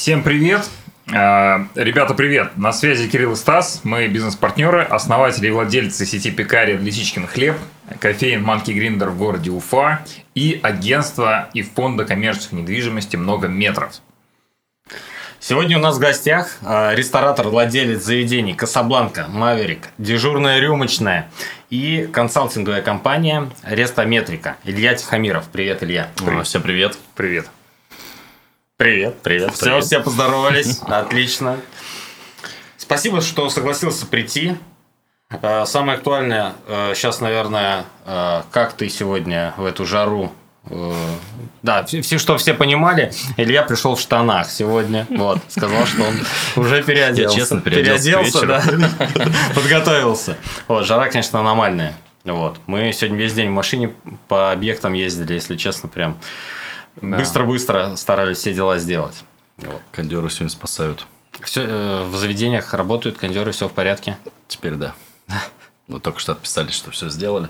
Всем привет! А, Ребята, привет! На связи Кирилл и Стас. Мы бизнес-партнеры, основатели и владельцы сети пекарен «Лисичкин хлеб», кофеин «Манки Гриндер» в городе Уфа и агентства и фонда коммерческой недвижимости «Много метров». Сегодня у нас в гостях э, ресторатор, владелец заведений Касабланка, Маверик, дежурная рюмочная и консалтинговая компания Рестометрика. Илья Тихомиров. Привет, Илья. Привет. Всем привет. Привет. Привет. Привет. Все, привет. все поздоровались. Отлично. Спасибо, что согласился прийти. Э, Самое актуальное сейчас, наверное, э, как ты сегодня в эту жару Э, Да, все, что все понимали, Илья пришел в штанах сегодня. Вот, сказал, что он уже переоделся. Я честно переоделся к да. Подготовился. Вот, жара, конечно, аномальная. Вот. Мы сегодня весь день в машине по объектам ездили, если честно, прям. Быстро-быстро старались все дела сделать. Вот. Кондеры сегодня спасают. Все, э, в заведениях работают, кондеры, все в порядке. Теперь да. Мы только что отписались, что все сделали.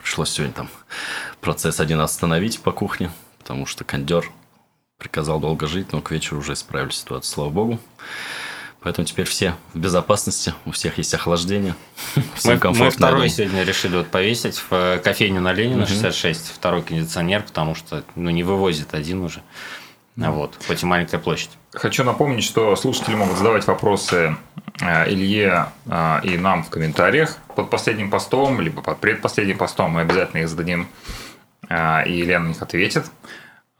Пришлось сегодня там процесс один остановить по кухне, потому что кондер приказал долго жить, но к вечеру уже исправили ситуацию, слава богу. Поэтому теперь все в безопасности, у всех есть охлаждение. Мы, мы второй дома. сегодня решили вот повесить в э, кофейню на Ленина 66, второй кондиционер, потому что ну, не вывозит один уже. А вот, хоть и маленькая площадь. Хочу напомнить, что слушатели могут задавать вопросы э, Илье э, и нам в комментариях под последним постом, либо под предпоследним постом. Мы обязательно их зададим, и Елена на них ответит.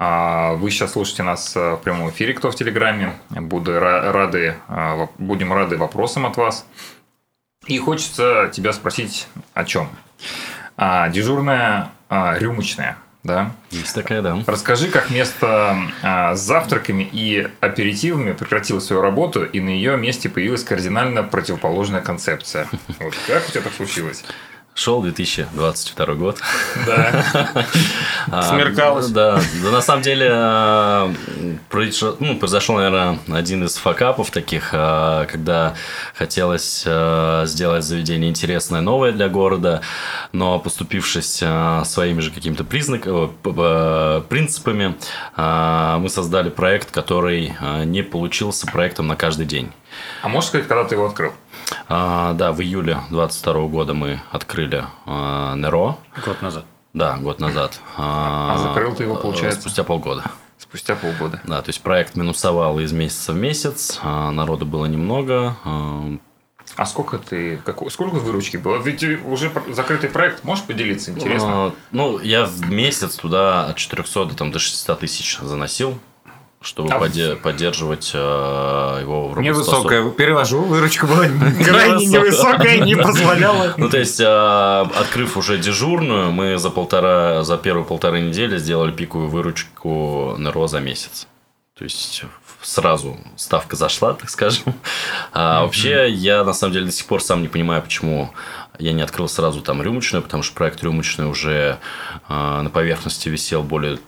А Вы сейчас слушаете нас э, в прямом эфире, кто в Телеграме. Буду ра- рады, э, будем рады вопросам от вас. И хочется тебя спросить о чем? А, Дежурная а, рюмочная, да? Есть такая, да. Расскажи, как место а, с завтраками и аперитивами прекратило свою работу, и на ее месте появилась кардинально противоположная концепция. Вот как у тебя так случилось? Шел 2022 год. Да. А, Смеркалось. Да, да, на самом деле а, произошел, ну, произошел, наверное, один из факапов таких, а, когда хотелось сделать заведение интересное, новое для города, но поступившись своими же какими-то признаками, принципами, мы создали проект, который не получился проектом на каждый день. А можешь сказать, когда ты его открыл? А, Да, в июле 22 года мы открыли а, Неро. Год назад. Да, год назад. А, закрыл ты его, получается? Спустя полгода. Спустя полгода. Да, то есть проект минусовал из месяца в месяц, а, народу было немного. а, А сколько ты, какой, сколько выручки было? Ведь уже закрытый проект, можешь поделиться? Интересно. а, Ну, я в месяц туда от 400 до, там, до 600 тысяч заносил, чтобы А поде- поддерживать а, его в Невысокая. Перевожу, выручка была крайне Невысокая. не позволяла. Ну, то есть, а, открыв уже дежурную, мы за полтора, за первые полторы недели сделали пиковую выручку НРО за месяц. То есть, сразу ставка зашла, так скажем. А вообще, я на самом деле до сих пор сам не понимаю, почему я не открыл сразу там рюмочную, потому что проект рюмочной уже а, на поверхности висел более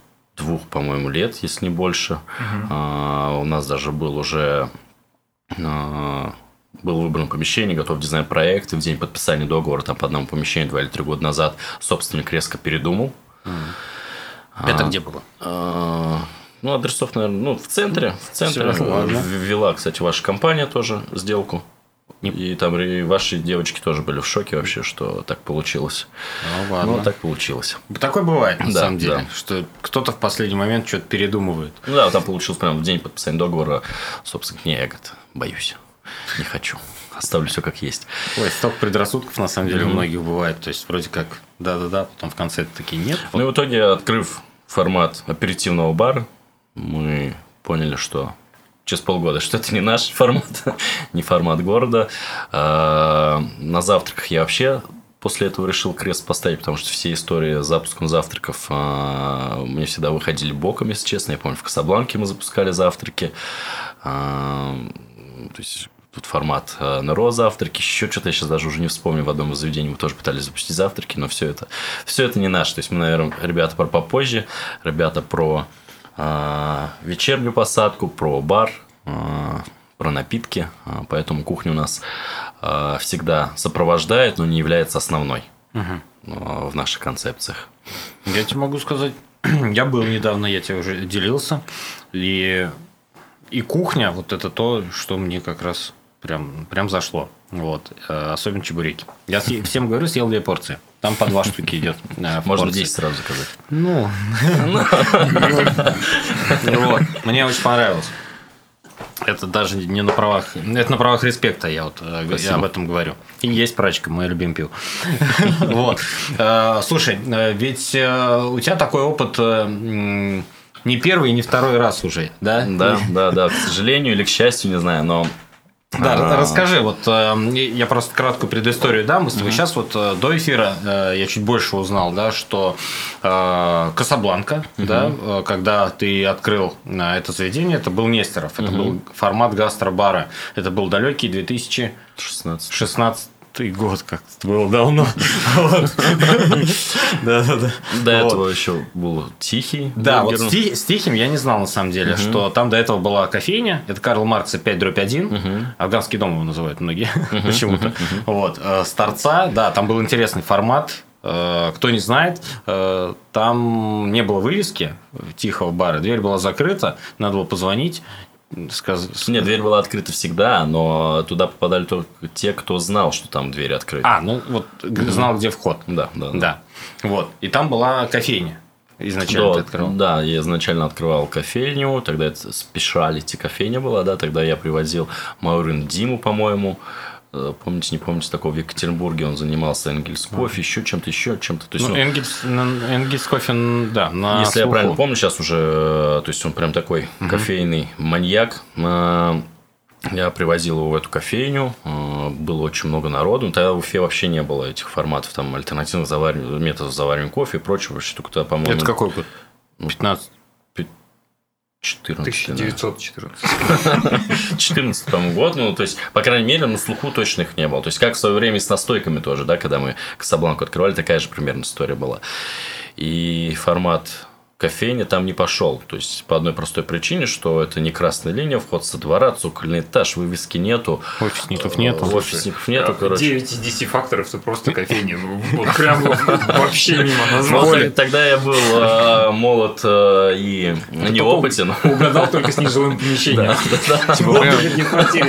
двух, по-моему, лет, если не больше. А, у нас даже был уже а, было выбрано помещение, готов дизайн-проект, и в день подписания договора там по одному помещению два или три года назад собственник резко передумал. Это где было? А, Ну, адресов, наверное, ну, в центре. В центре. Всё, ладно. В- Вела, кстати, ваша компания тоже сделку. И там и ваши девочки тоже были в шоке вообще, что так получилось. Ну, Ну, ладно. так получилось. Такое бывает, на Да, самом деле, да. что кто-то в последний момент что-то передумывает. Ну да, там получилось прямо в день подписания договора. Собственно, не, я говорит, боюсь. Не хочу. Оставлю все как есть. Ой, столько предрассудков на самом деле у многих бывает. То есть, вроде как, да-да-да, потом в конце такие нет. Ну и в итоге, открыв формат оперативного бара, мы поняли, что через полгода, что это не наш формат, не формат города. А, На завтраках я вообще после этого решил крест поставить, потому что все истории с запуском завтраков а, мне всегда выходили боком, если честно. Я помню, в Касабланке мы запускали завтраки. А, То есть, тут формат э, НРО завтраки, еще что-то я сейчас даже уже не вспомню. В одном из заведений мы тоже пытались запустить завтраки, но все это, все это не наше. То есть, мы, наверное, ребята про попозже, ребята про вечернюю посадку, про бар, э, про напитки. Э, Поэтому кухня у нас всегда сопровождает, но не является основной в наших концепциях. Я тебе могу сказать, я был недавно, я тебе уже делился, и и кухня, вот это то, что мне как раз прям, прям зашло. Вот. Э, особенно чебуреки. Я всем говорю, съел две порции. Там по два штуки идет. Можно порции. 10 сразу заказать. Ну. Вот. Мне очень понравилось. Это даже не на правах, это на правах респекта, я вот э, я об этом говорю. И есть прачка, мой любимый пиво. Вот. Э, слушай, ведь у тебя такой опыт не первый и не второй раз уже, да? Да, да, да. К сожалению или к счастью, не знаю, но да, А-а-а. расскажи, вот э, я просто краткую предысторию дам. Мы с тобой сейчас вот э, до эфира э, я чуть больше узнал, да, что Касабланка, да, когда ты открыл это заведение, это был Нестеров, это был формат гастробара, это был далекий 2016 16 20 год как было давно. Да, да, да. До этого еще был Тихий. Да, вот с Тихим я не знал на самом деле, что там до этого была кофейня. Это Карл Маркса 5 дробь 1. Афганский дом его называют многие почему-то. Вот. Э, с торца, да, там был интересный формат. Э, кто не знает, э, там не было вывески тихого бара, дверь была закрыта, надо было позвонить, Сказ... Нет, дверь была открыта всегда, но туда попадали только те, кто знал, что там дверь открыта. А, ну вот знал, где вход. Да, да, да. да. Вот. И там была кофейня. Изначально да, ты открывал? Да, я изначально открывал кофейню, тогда это спешалити кофейня была, да, тогда я привозил Маурин Диму, по-моему, помните, не помните, такого в Екатеринбурге он занимался Энгельс кофе, еще чем-то, еще чем-то. То есть ну, он... Энгельс, Энгельс кофе, да, на Если слуху. я правильно помню, сейчас уже, э, то есть он прям такой угу. кофейный маньяк. Э, я привозил его в эту кофейню, было очень много народу. Тогда в Уфе вообще не было этих форматов, там, альтернативных заваривания, методов заваривания кофе и прочего. Штука-то, по-моему... Это какой год? 15? 14. 1914. 14 там год, ну, то есть, по крайней мере, на слуху точно их не было. То есть, как в свое время с настойками тоже, да, когда мы Касабланку открывали, такая же примерно история была. И формат кофейня там не пошел. То есть, по одной простой причине, что это не красная линия, вход со двора, цокольный этаж, вывески нету. Офисников нету. Офисников нету, короче. 9 из 10 факторов, это просто кофейня. Ну, вот прям вообще мимо назвал. Тогда я был а, молод а, и неопытен. Угадал только с нежилым помещением.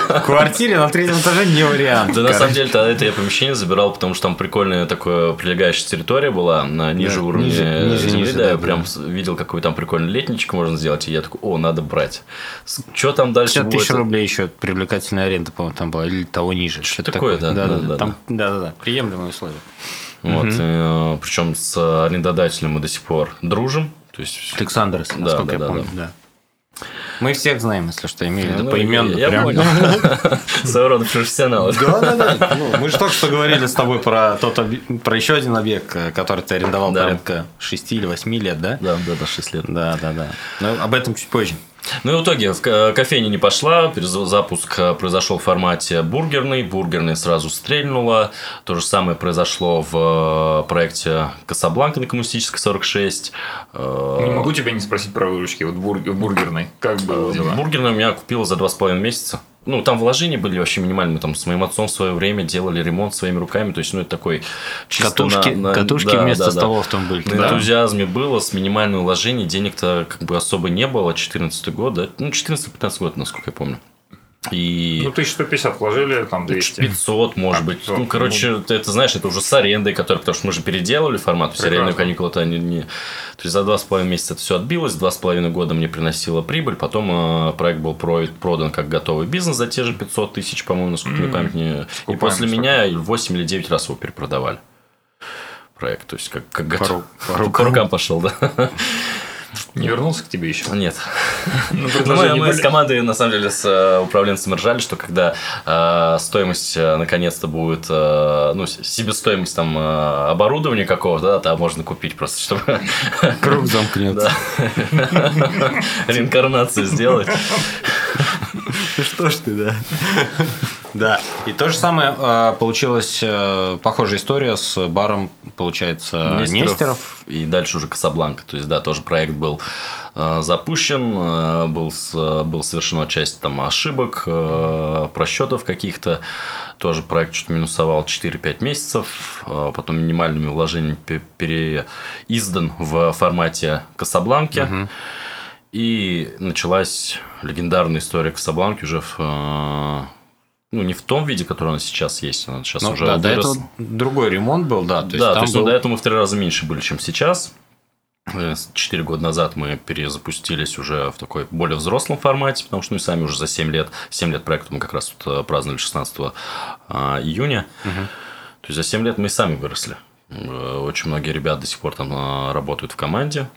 В квартире на третьем этаже не вариант. Да, на самом деле, тогда это я помещение забирал, потому что там прикольная такая прилегающая территория была на ниже уровня земли. Да, прям видел, какой там прикольный летничек можно сделать, и я такой, о, надо брать. Что там дальше 50 тысяч рублей еще привлекательная аренда, по-моему, там была, или того ниже. Что такое, да? Да, да, да. Да, да, да. Приемлемые условия. Вот, угу. э, причем с арендодателем мы до сих пор дружим. То есть... Александр, да, насколько да, я да, помню. Да. да. Мы всех знаем, если что, имею в виду ну, поименно. Я. Своего рода профессионалы. Да, да, да. Ну, мы же только что говорили с тобой про, тот, про еще один объект, который ты арендовал да. порядка 6 или 8 лет, да? Да, да, да, 6 лет. Да, да, да. Но об этом чуть позже. Ну и в итоге кофейня не пошла, запуск э, произошел в формате бургерный, бургерный сразу стрельнуло. То же самое произошло в э, проекте Касабланка на Коммунистической 46. Э, не могу тебя не спросить про выручки, вот бургерный, как было дела? Бургерный у меня купила за два с половиной месяца ну, там вложения были вообще минимальные. Мы там с моим отцом в свое время делали ремонт своими руками. То есть, ну, это такой чисто катушки, на, на, катушки да, вместо да, столов да. там были. На да. энтузиазме было, с минимальным вложением. Денег-то как бы особо не было. 14 год, да? Ну, 14-15 год, насколько я помню. И... Ну, 1150 вложили, там 200. 500, может а, быть. 500. Ну, короче, ну... Ты, это знаешь, это уже с арендой, которая, потому что мы же переделали формат, все арендные каникулы, они не... То есть, за два с половиной месяца это все отбилось, два с половиной года мне приносило прибыль, потом э, проект был продан как готовый бизнес за те же 500 тысяч, по-моему, насколько mm-hmm. мне память не... И после меня 8 или 9 раз его перепродавали. Проект, то есть, как, как готов. По рукам пошел, да. Не вернулся к тебе еще? Нет. Ну, мы, мы с командой, на самом деле, с э, управленцем ржали, что когда э, стоимость э, наконец-то будет, э, ну, себестоимость там оборудования какого-то, да, там можно купить просто, чтобы... Круг замкнется. Реинкарнацию сделать. Что ж ты, да. Да. И то же самое э, получилась э, похожая история с баром, получается, Нестеров. Нестеров. И дальше уже Касабланка. То есть, да, тоже проект был э, запущен, был, был совершена часть там ошибок, просчетов каких-то. Тоже проект чуть минусовал 4-5 месяцев. Потом минимальными вложениями переиздан в формате Касабланки. Угу. И началась легендарная история Касабланки уже в ну, не в том виде, который она сейчас есть. Она сейчас Ну, уже да, до вырос. этого другой ремонт был, да. То есть да, то есть ну, был- до этого мы в три раза меньше были, чем сейчас. Э, Четыре года назад мы перезапустились уже в такой более взрослом формате, потому что мы сами уже за 7 лет, 7 лет проекта мы как раз вот э, праздновали 16 а, июня. То есть за 7 лет мы и сами выросли. Э, Очень многие ребят до сих пор там работают в команде,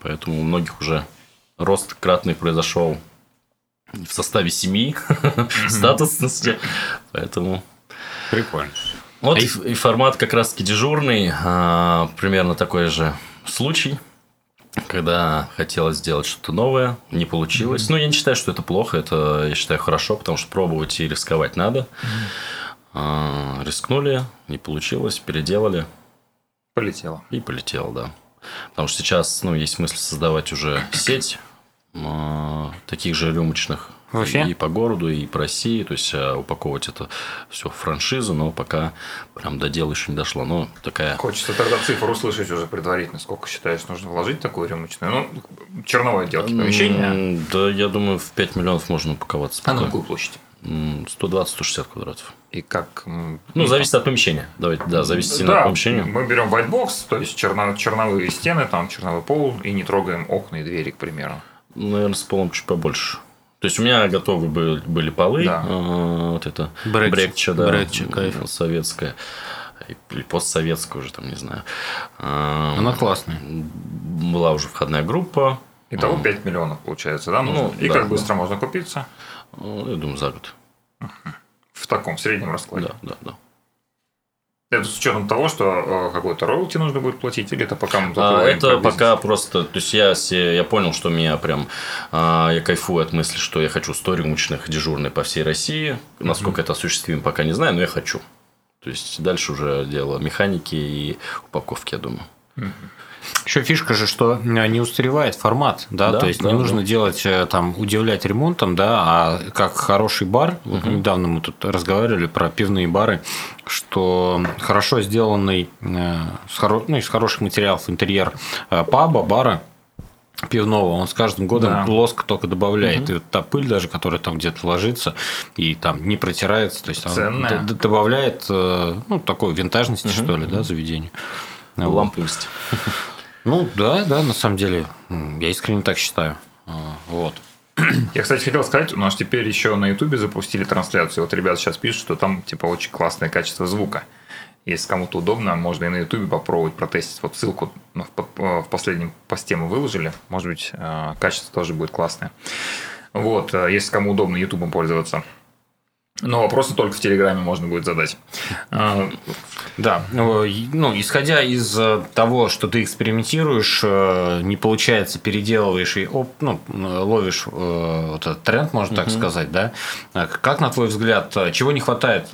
поэтому у многих уже рост кратный произошел в составе семьи, статусности, поэтому Прикольно. вот А и, и формат как раз-таки дежурный, а, примерно такой же случай, когда хотелось сделать что-то новое, не получилось. Но я не считаю, что это плохо, это, я считаю, хорошо, потому что пробовать и рисковать надо. А, рискнули, не получилось, переделали Полетело. и полетел, да. Потому что сейчас, ну, есть смысл создавать уже сеть таких же рюмочных Вообще? и по городу, и по России, то есть а, упаковывать это все в франшизу, но пока прям до дела еще не дошло. Но такая... Хочется тогда цифру услышать уже предварительно. Сколько считаешь, нужно вложить в такую рюмочную? Ну, черновой отделки помещения. Да, я думаю, в 5 миллионов можно упаковаться. А на какую площадь? М, 120-160 квадратов. И как... Ну, зависит от помещения. Давайте, да, зависит сильно Да, от помещения. мы берем white box, то есть черно- черновые стены, там черновой пол, и не трогаем окна и двери, к примеру. Наверное, с полом чуть побольше. То есть у меня готовы были, были полы, Да. а, вот это Брекча. брекча, да, Брекча, кайф. советская или постсоветская уже там не знаю. А, Она классная. была уже входная группа. Итого 5 миллионов получается, да? нужно? Ну, и да, как да. быстро можно купиться Ну, Я думаю, за год. в таком среднем раскладе? Да, да, да. Это с учетом того, что э, какой-то роялти нужно будет платить, или это пока мы А, это пока просто, то есть я, я понял, что меня прям, а, я кайфую от мысли, что я хочу 100 рюмочных дежурных по всей России. Насколько это осуществимо, пока не знаю, но я хочу. То есть дальше уже дело механики и упаковки, я думаю. Еще фишка же, что э, не устаревает формат, да, Да, то есть да, не да. нужно делать э, там удивлять ремонтом, да, а как хороший бар. Вот недавно мы тут разговаривали про пивные бары, что хорошо сделанный э, с, хоро- ну, из хороших материалов интерьер паба, бара пивного, он с каждым годом Да. лоск только добавляет. И вот та пыль даже, которая там где-то ложится и там не протирается, то есть Ценная. д- добавляет ну, такой винтажности, что ли, да, заведению. Вот. Ну да, да, на самом деле, я искренне так считаю. А, Вот. Я, кстати, хотел сказать, у нас теперь еще на Ютубе запустили трансляцию. Вот ребята сейчас пишут, что там типа очень классное качество звука. Если кому-то удобно, можно и на Ютубе попробовать протестить. Вот ссылку в, последнем посте мы выложили. Может быть, э, качество тоже будет классное. Вот, э, если кому удобно Ютубом пользоваться. Но вопросы только в Телеграме можно будет задать. А, Да, ну, ну, исходя из э, того, что ты экспериментируешь, э, не получается, переделываешь и оп, ну, ловишь э, вот этот тренд, можно так сказать, да? Как, на твой взгляд, чего не хватает,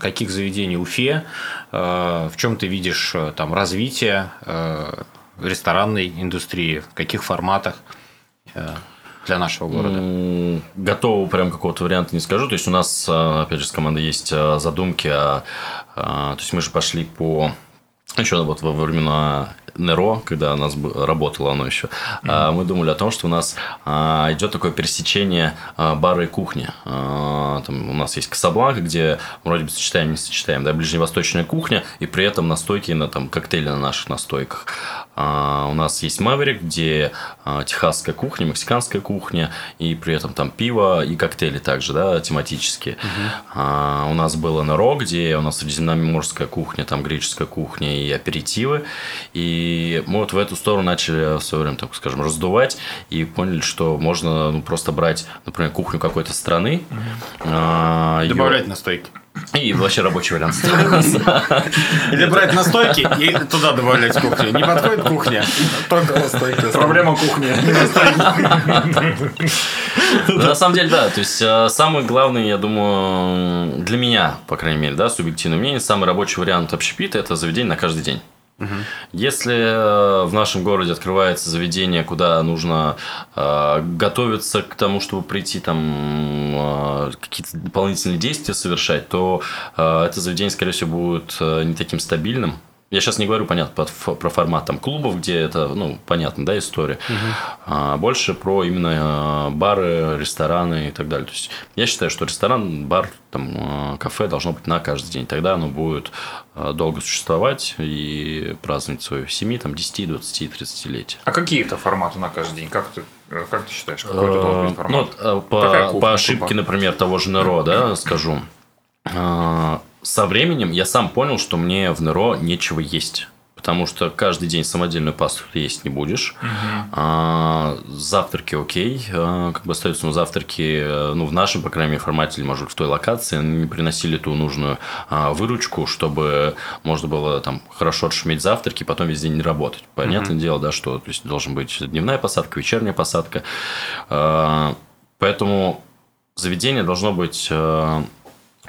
каких заведений Уфе, в чем ты видишь там развитие ресторанной индустрии, в каких форматах для нашего города? М, Готового прям какого-то варианта не скажу. То есть у нас, а, опять же, с командой есть а, задумки. а, То есть мы же пошли по еще вот во времена Неро, когда у нас работало оно еще, а, мы думали о том, что у нас а, идет такое пересечение а, бара и кухни. Там у нас есть Касабланка, где вроде бы сочетаем, не сочетаем, да, ближневосточная кухня, и при этом настойки на там коктейли на наших настойках. У нас есть Маверик, где техасская кухня, мексиканская кухня, и при этом там пиво и коктейли также, да, тематические. А, У нас было Неро, где у нас средиземноморская кухня, там греческая кухня и аперитивы. И мы вот в эту сторону начали в свое время, так скажем, раздувать и поняли, что можно ну, просто брать, например, кухню какой-то страны. а, Добавлять настойки. И вообще рабочий вариант. Или брать настойки и туда добавлять кухню. Не подходит кухня, только настойки. Проблема кухни. На самом деле, да. То есть, э, самый главный, я думаю, для меня, по крайней мере, да, субъективное мнение, самый рабочий вариант общепита – это заведение на каждый день. Если э, в нашем городе открывается заведение, куда нужно э, готовиться к тому, чтобы прийти там э, какие-то дополнительные действия совершать, то э, это заведение, скорее всего, будет э, не таким стабильным. Я сейчас не говорю, понятно, про формат там клубов, где это, ну, понятно, да, история. Угу. А больше про именно бары, рестораны и так далее. То есть я считаю, что ресторан, бар, там, кафе должно быть на каждый день. Тогда оно будет долго существовать и праздновать свое 7, там, 10, 20, 30 летие. А какие это форматы на каждый день? Как ты, как ты считаешь, какой это должен быть формат? Ну, по, по ошибке, например, того же Неро, да, скажу со временем я сам понял, что мне в Неро нечего есть. Потому что каждый день самодельную пасту ты есть не будешь. Uh-huh. А, завтраки окей. А, как бы остаются но завтраки, э, ну, в нашем, по крайней мере, формате, или, может, в той локации, они не приносили ту нужную а, выручку, чтобы можно было там хорошо отшуметь завтраки, потом весь день не работать. Понятное uh-huh. дело, да, что то есть, должен быть дневная посадка, вечерняя посадка. А, поэтому заведение должно быть э,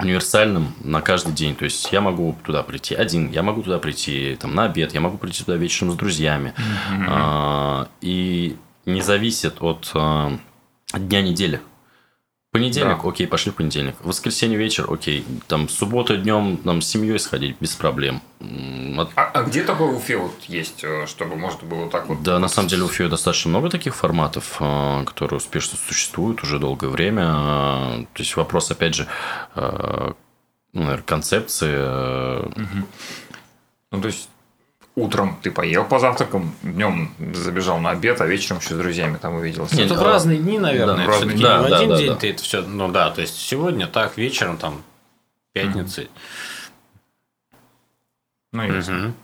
универсальным на каждый день. То есть я могу туда прийти один, я могу туда прийти там, на обед, я могу прийти туда вечером с друзьями. Mm-hmm. И не зависит от а, дня недели. Понедельник, да. окей, пошли в понедельник. Воскресенье вечер, окей. Там суббота днем там, с семьей сходить без проблем. От... А, а где такой Уфе вот есть, э, чтобы можно было так вот? Да, на самом деле в Уфе достаточно много таких форматов, э, которые успешно существуют уже долгое время. Э, то есть вопрос, опять же, ну, наверное, концепции. Угу. Ну, то есть утром ты поел по завтракам, днем забежал на обед, а вечером еще с друзьями там увиделся. Нет, это в разные дни, наверное. Да, разные дни. Да, в один да, день да. ты это все. Ну да, то есть сегодня так, вечером там пятницы. Ну, ясно. Угу.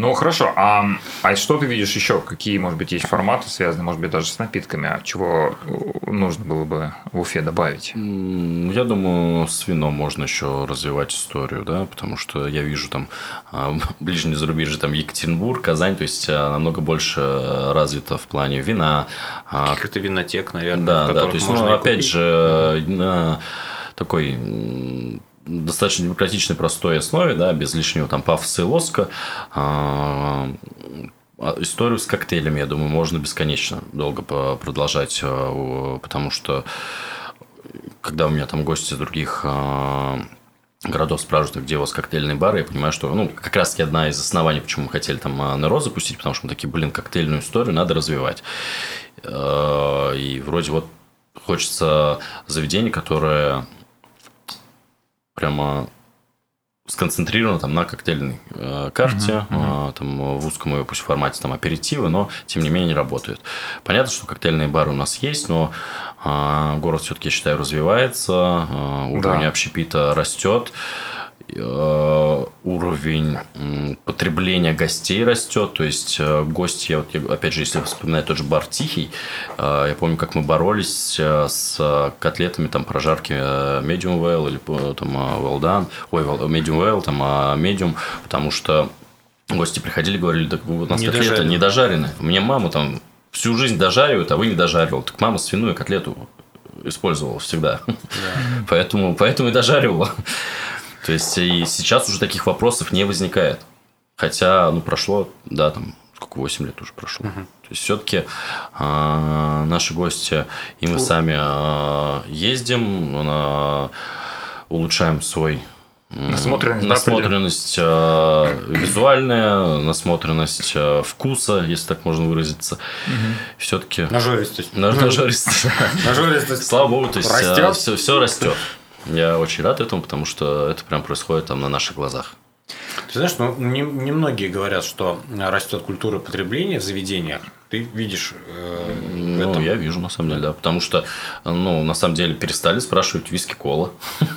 Ну, хорошо. А, а что ты видишь еще? Какие, может быть, есть форматы, связанные, может быть, даже с напитками? А чего нужно было бы в Уфе добавить? Я думаю, с вином можно еще развивать историю, да, потому что я вижу там а, ближнее зарубежье, там Екатеринбург, Казань, то есть а, намного больше развито в плане вина. А, Каких-то винотек, наверное. Да, да, то есть, ну, опять же, на такой достаточно демократичной, простой основе, да, без лишнего там пафоса и лоска. А, а, историю с коктейлями, я думаю, можно бесконечно долго продолжать, а, потому что когда у меня там гости других городов спрашивают, где у вас коктейльные бары, я понимаю, что, ну, как раз таки одна из оснований, почему мы хотели там Неро запустить, потому что мы такие, блин, коктейльную историю надо развивать. И вроде вот хочется заведение, которое прямо сконцентрировано там на коктейльной э, карте, uh-huh, uh-huh. Э, там в узком ее пусть формате там аперитивы, но тем не менее работают. Понятно, что коктейльные бары у нас есть, но э, город все-таки, я считаю, развивается, э, уровень да. общепита растет. Э, уровень потребления гостей растет, то есть э, гости, я вот, опять же, если вспоминать тот же бар Тихий, э, я помню, как мы боролись с котлетами, там, прожарки medium well или там well done, ой, medium well, там, medium, потому что гости приходили, говорили, так у нас не котлета дожаренные. не дожарены. Мне мама там всю жизнь дожаривают, а вы не дожаривал. Так мама свиную котлету использовала всегда. Да. поэтому, поэтому и дожаривала. То есть и сейчас уже таких вопросов не возникает. Хотя, ну, прошло, да, там, сколько, 8 лет уже прошло. Угу. То есть, все-таки э, наши гости, и мы Фу. сами э, ездим, э, улучшаем свой Насмотренность, насмотренность э, визуальная, насмотренность э, вкуса, если так можно выразиться. Угу. Все-таки... Нажористость. Нажористость. Нажористость. Слава богу, то есть растет. Все, все растет. Я очень рад этому, потому что это прям происходит там на наших глазах. Ты знаешь, ну, немногие не говорят, что растет культура потребления в заведениях. Ты видишь э, ну, этом? я вижу, на самом деле, да. Потому что, ну, на самом деле, перестали спрашивать виски-кола.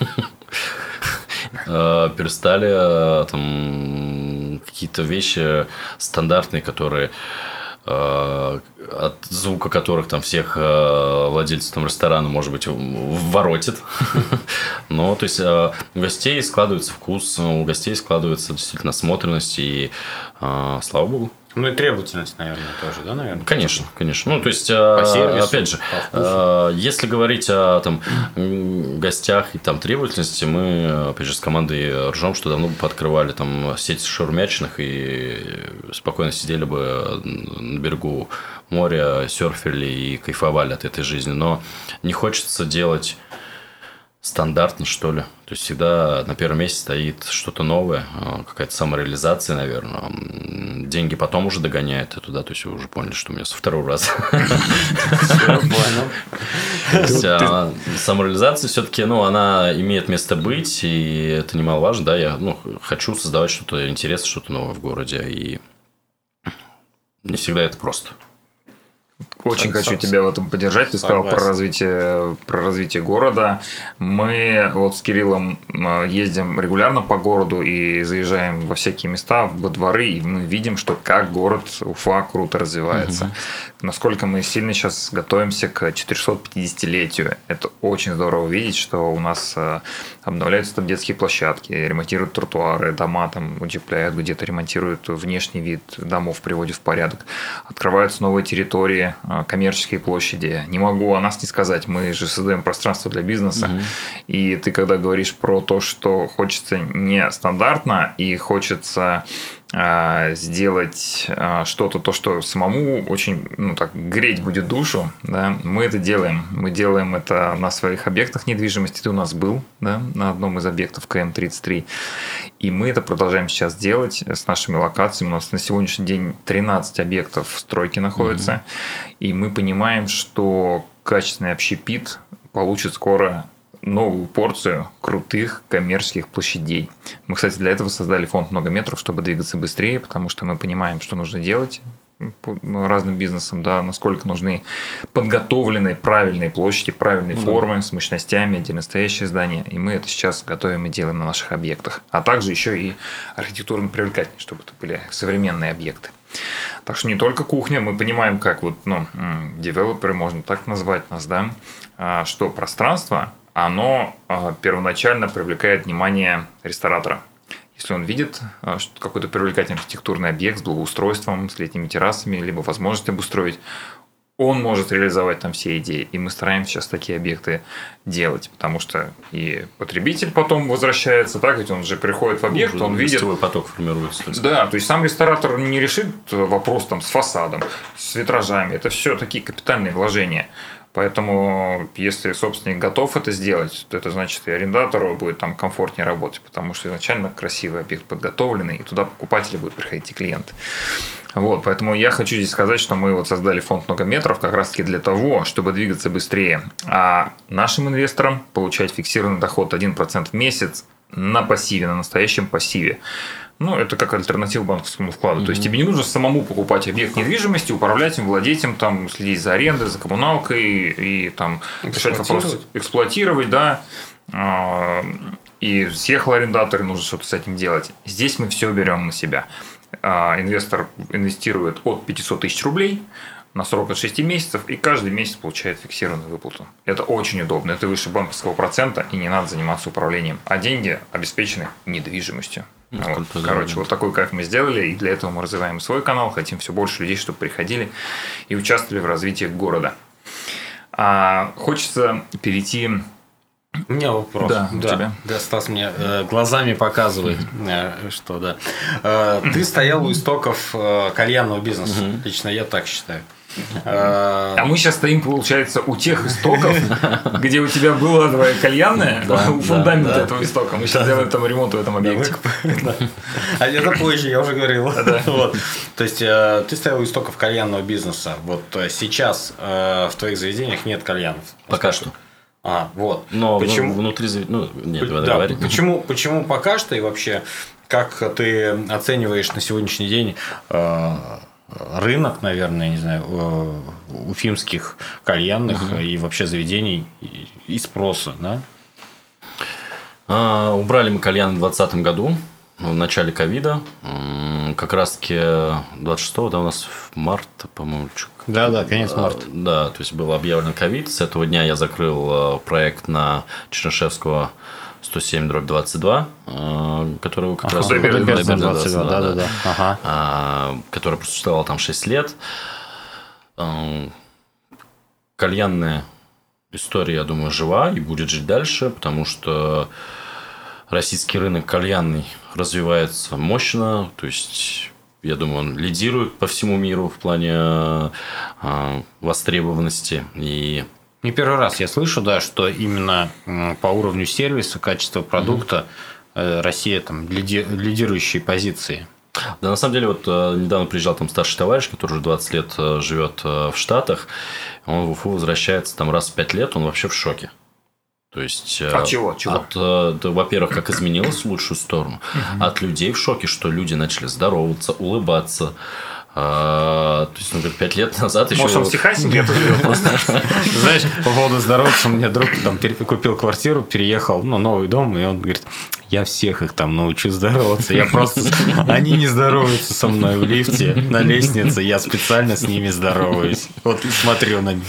Э, перестали э, там какие-то вещи стандартные, которые от звука которых там всех э, владельцев там, ресторана, может быть, воротит. Но, то есть, э, у гостей складывается вкус, у гостей складывается действительно осмотренность, и слава богу. Ну и требовательность, наверное, тоже, да, наверное? Конечно, конечно. Ну, то есть, по сервису, опять же, по если говорить о там, гостях и там требовательности, мы, опять же, с командой ржем, что давно бы подкрывали там сеть шаурмячных и спокойно сидели бы на берегу моря, серфили и кайфовали от этой жизни. Но не хочется делать стандартно, что ли. То есть всегда на первом месте стоит что-то новое, а, какая-то самореализация, наверное. Деньги потом уже догоняют это, да, то есть вы уже поняли, что у меня со второго раза. А, самореализация все-таки, ну, она имеет место быть, и это немаловажно, да, я ну, хочу создавать что-то интересное, что-то новое в городе, и не всегда это просто. Очень так, хочу тебя в этом поддержать. Ты сказал про развитие, про развитие города. Мы вот с Кириллом ездим регулярно по городу и заезжаем во всякие места, во дворы, и мы видим, что как город Уфа круто развивается. Угу. Насколько мы сильно сейчас готовимся к 450-летию. Это очень здорово видеть, что у нас э, обновляются там детские площадки, ремонтируют тротуары, дома там утепляют, где-то ремонтируют внешний вид домов, приводят в порядок. Открываются новые территории, э, коммерческие площади. Не могу о нас не сказать, мы же создаем пространство для бизнеса. Угу. И ты когда говоришь про то, что хочется не стандартно и хочется а, сделать а, что-то, то, что самому очень ну, так, греть будет душу, да, мы это делаем. Мы делаем это на своих объектах недвижимости. Ты у нас был да, на одном из объектов КМ-33. И мы это продолжаем сейчас делать с нашими локациями. У нас на сегодняшний день 13 объектов в стройке находится. Mm-hmm. И мы понимаем, что качественный общепит получит скоро новую порцию крутых коммерческих площадей. Мы, кстати, для этого создали фонд много метров, чтобы двигаться быстрее, потому что мы понимаем, что нужно делать разным бизнесам, да, насколько нужны подготовленные правильные площади, правильные ну, формы да. с мощностями, где настоящее здание. И мы это сейчас готовим и делаем на наших объектах. А также еще и архитектурно привлекательные, чтобы это были современные объекты. Так что не только кухня, мы понимаем, как вот, ну, девелоперы, можно так назвать нас, да, а, что пространство оно а, первоначально привлекает внимание ресторатора. Если он видит а, какой-то привлекательный архитектурный объект с благоустройством, с летними террасами, либо возможность обустроить, он может реализовать там все идеи. И мы стараемся сейчас такие объекты делать, потому что и потребитель потом возвращается, так ведь он же приходит в объект, ну, он видит... поток формируется. То да, то есть сам ресторатор не решит вопрос там с фасадом, с витражами. Это все такие капитальные вложения. Поэтому, если собственник готов это сделать, то это значит и арендатору будет там комфортнее работать, потому что изначально красивый объект подготовленный, и туда покупатели будут приходить и клиенты. Вот, поэтому я хочу здесь сказать, что мы вот создали фонд много метров как раз-таки для того, чтобы двигаться быстрее, а нашим инвесторам получать фиксированный доход 1% в месяц на пассиве, на настоящем пассиве. Ну, это как альтернатива банковскому вкладу. Mm-hmm. То есть тебе не нужно самому покупать объект недвижимости, управлять им, владеть им, там, следить за арендой, за коммуналкой и там решать вопросы, эксплуатировать, да. А, и съехал арендатор, нужно что-то с этим делать. Здесь мы все берем на себя. А, инвестор инвестирует от 500 тысяч рублей на срок от 6 месяцев и каждый месяц получает фиксированную выплату. Это очень удобно. Это выше банковского процента и не надо заниматься управлением. А деньги обеспечены недвижимостью. Вот. Короче, вот такой кайф мы сделали, и для этого мы развиваем свой канал, хотим все больше людей, чтобы приходили и участвовали в развитии города. А, хочется перейти у меня вопрос. Да, да, тебя. да Стас мне э, глазами показывает, э, что да. Э, ты стоял у истоков э, кальянного бизнеса. Лично я так считаю. А, а мы сейчас стоим, получается, у тех истоков, где у тебя была твоя кальянная, у фундамента этого истока. Мы сейчас делаем там ремонт в этом объекте. А это позже, я уже говорил. То есть, э, ты стоял у истоков кальянного бизнеса. Вот э, сейчас э, в твоих заведениях нет кальянов. Пока что. А, вот. Но почему внутри ну нет, давай да, Почему, почему пока что и вообще как ты оцениваешь на сегодняшний день рынок, наверное, не знаю, э, уфимских кальянных угу. и вообще заведений и спроса, да? А, убрали мы кальян в 2020 году, в начале ковида. Как раз таки 26-го, да, у нас март, по-моему, да, да, конец марта. Да, то есть был объявлен ковид. С этого дня я закрыл э, проект на Чернышевского 107 дробь 22, э, который как ага, раз... Бебер 22, 22, да, да, да. Ага. А, который просуществовал там 6 лет. Э, кальянная история, я думаю, жива и будет жить дальше, потому что российский рынок кальянный развивается мощно, то есть я думаю, он лидирует по всему миру в плане э, востребованности. И Не первый раз я слышу, да, что именно по уровню сервиса, качества продукта угу. Россия там лиди, лидирующие позиции. Да, на самом деле, вот э, недавно приезжал там старший товарищ, который уже 20 лет э, живет в Штатах. Он в Уфу возвращается там раз в 5 лет, он вообще в шоке. То есть, от чего? чего? От, да, во-первых, как изменилось в лучшую сторону. От людей в шоке, что люди начали здороваться, улыбаться. А, то есть, говорит, пять лет назад еще... Может, он в Техасе где-то живет просто. Знаешь, по поводу здороваться, у меня друг там купил квартиру, переехал, ну, новый дом, и он говорит, я всех их там научу здороваться. Я просто... Они не здороваются со мной в лифте, на лестнице, я специально с ними здороваюсь. Вот смотрю на них.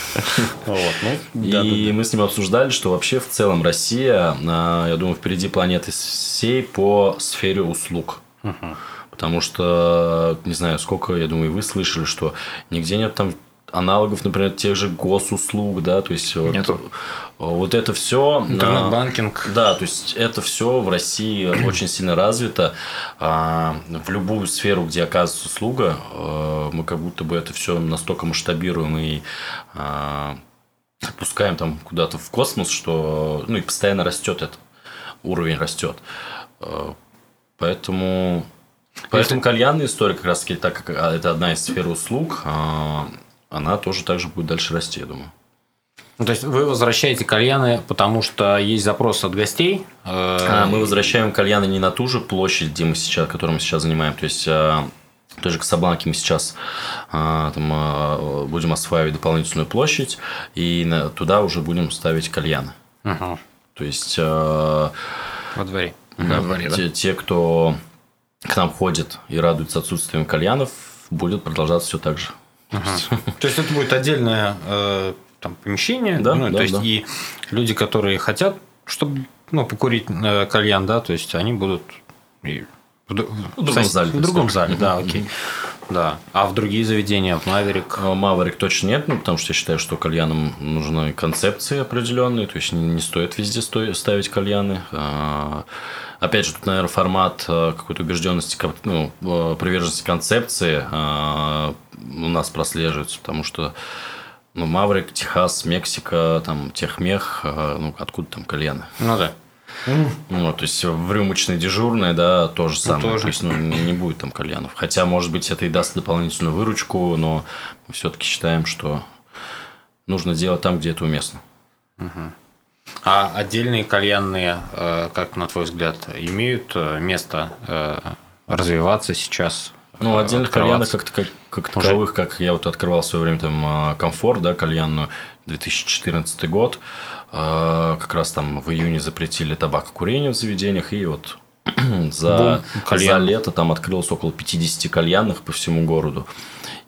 Вот, ну, и да, да, да. мы с ним обсуждали, что вообще в целом Россия, а, я думаю, впереди планеты всей по сфере услуг. Угу. Потому что, не знаю, сколько, я думаю, вы слышали, что нигде нет там аналогов, например, тех же госуслуг, да, то есть Нету. вот, вот это все. Интернет-банкинг. Да, то есть это все в России очень сильно развито. А, в любую сферу, где оказывается услуга, а, мы как будто бы это все настолько масштабируем и а, пускаем там куда-то в космос, что ну и постоянно растет это, уровень растет. Поэтому Поэтому кальянная история, как раз таки, так как а, это одна из сфер услуг, а, она тоже также будет дальше расти, я думаю. Ну, то есть вы возвращаете кальяны, потому что есть запрос от гостей? Э, а, мы возвращаем кальяны не на ту же площадь, где мы сейчас, которую мы сейчас занимаем. То есть той же Касабланке мы сейчас там, будем осваивать дополнительную площадь, и туда уже будем ставить кальяны. Угу. То есть во дворе. Да, Во дворе, те, да? те, кто к нам ходит и радуется отсутствием кальянов, будет продолжаться все так же. Ага. То есть это будет отдельное э, там, помещение, да, ну, да, то есть да. и люди, которые хотят, чтобы ну, покурить э, кальян, да, то есть они будут и в, в другом зале. В другом зале, да, окей. Да. А в другие заведения, в Маверик? Маверик точно нет, ну, потому что я считаю, что кальянам нужны концепции определенные, то есть не, не стоит везде ставить кальяны. А, Опять же, тут, наверное, формат э, какой-то убежденности, ну, э, приверженности концепции у нас прослеживается, потому что ну, Маврик, Техас, Мексика, там, Техмех, ну, откуда там кальяны? Ну да. Ну, то есть в рюмочной дежурной, да, то же ну, самое. Ну, тоже. То есть, ну, не, будет там кальянов. Хотя, может быть, это и даст дополнительную выручку, но мы все-таки считаем, что нужно делать там, где это уместно. Угу. А отдельные кальянные, э, как на твой взгляд, имеют э, место э, развиваться сейчас? Ну, отдельных кальянов как, как, как таковых, как я вот открывал в свое время там комфорт, да, кальянную, 2014 год. Как раз там в июне запретили табакокурение в заведениях, и вот за, за лето там открылось около 50 кальянных по всему городу.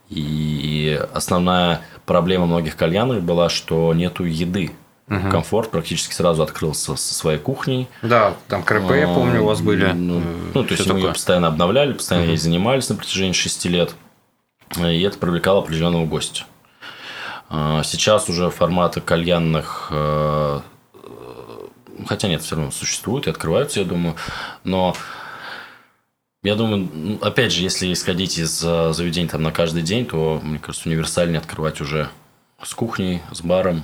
И основная проблема многих кальянных была, что нету еды. Угу. Комфорт практически сразу открылся со своей кухней. Да, там КРП, я помню, у вас были. Ну, ну то есть такое? мы ее постоянно обновляли, постоянно угу. ей занимались на протяжении 6 лет. И это привлекало определенного гостя. А, сейчас уже форматы кальянных, э, хотя нет, все равно существуют и открываются, я думаю. Но я думаю, ну, опять же, если исходить из э, заведений там на каждый день, то, мне кажется, универсальнее открывать уже с кухней, с баром,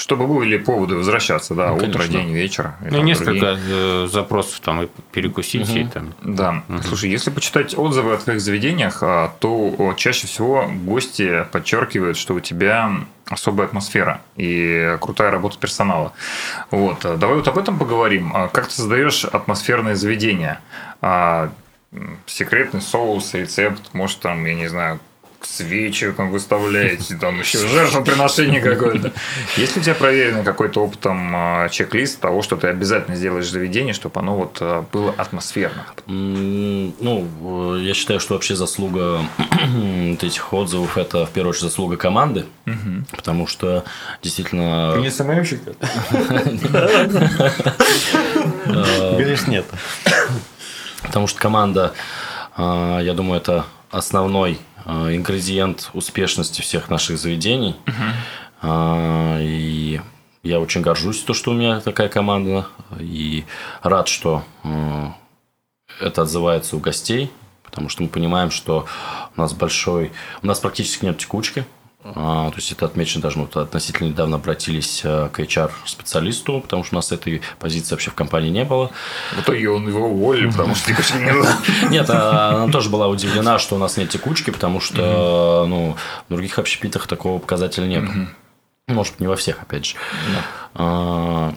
чтобы были поводы возвращаться, да, ну, утро, день, вечер. Ну, несколько другие. Запросов там и перекусить. Угу. И, там. Да. Угу. Слушай, если почитать отзывы о твоих заведениях, а, то чаще всего гости подчеркивают, что у тебя особая атмосфера и крутая работа персонала. Вот. Давай вот об этом поговорим. А как ты создаешь атмосферное заведение? А, секретный соус, рецепт, может, там, я не знаю, свечи там выставляете, там еще жертвоприношение какое-то. Есть ли у тебя проверенный какой-то опытом а, чек-лист того, что ты обязательно сделаешь в заведении, чтобы оно вот а, было атмосферно? Ну, я считаю, что вообще заслуга этих отзывов это в первую очередь заслуга команды, потому что действительно... Ты не СММщик? Конечно, нет. Потому что команда, а, я думаю, это основной Э, ингредиент успешности всех наших заведений. Uh-huh. И я очень горжусь то, что у меня такая команда. И рад, что э, это отзывается у гостей. Потому что мы понимаем, что у нас большой... У нас практически нет текучки. А, то есть это отмечено даже, мы вот относительно недавно обратились э, к HR-специалисту, потому что у нас этой позиции вообще в компании не было. В итоге он его уволили, потому что текучки не было. Нет, а она тоже была удивлена, что у нас нет текучки, потому что ну, в других общепитах такого показателя нет. Может не во всех, опять же. А,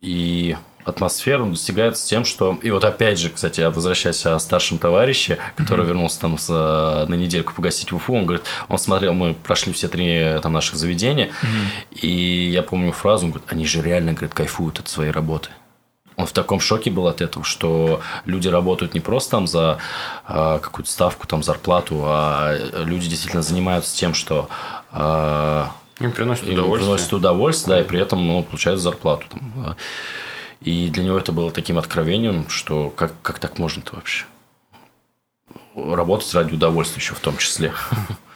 И атмосфера достигается тем, что... И вот опять же, кстати, возвращаясь о старшем товарище, который вернулся там с, э, на недельку погасить в Уфу, он говорит, он смотрел, мы прошли все три там наших заведения, и я помню фразу, он говорит, они же реально, говорит, кайфуют от своей работы. Он в таком шоке был от этого, что люди работают не просто там за э, какую-то ставку, там зарплату, а люди действительно занимаются тем, что э, Им приносит им удовольствие. приносит удовольствие, да, и при этом ну, получают зарплату. Там, да. И для него это было таким откровением, что как, как так можно-то вообще? Работать ради удовольствия еще в том числе.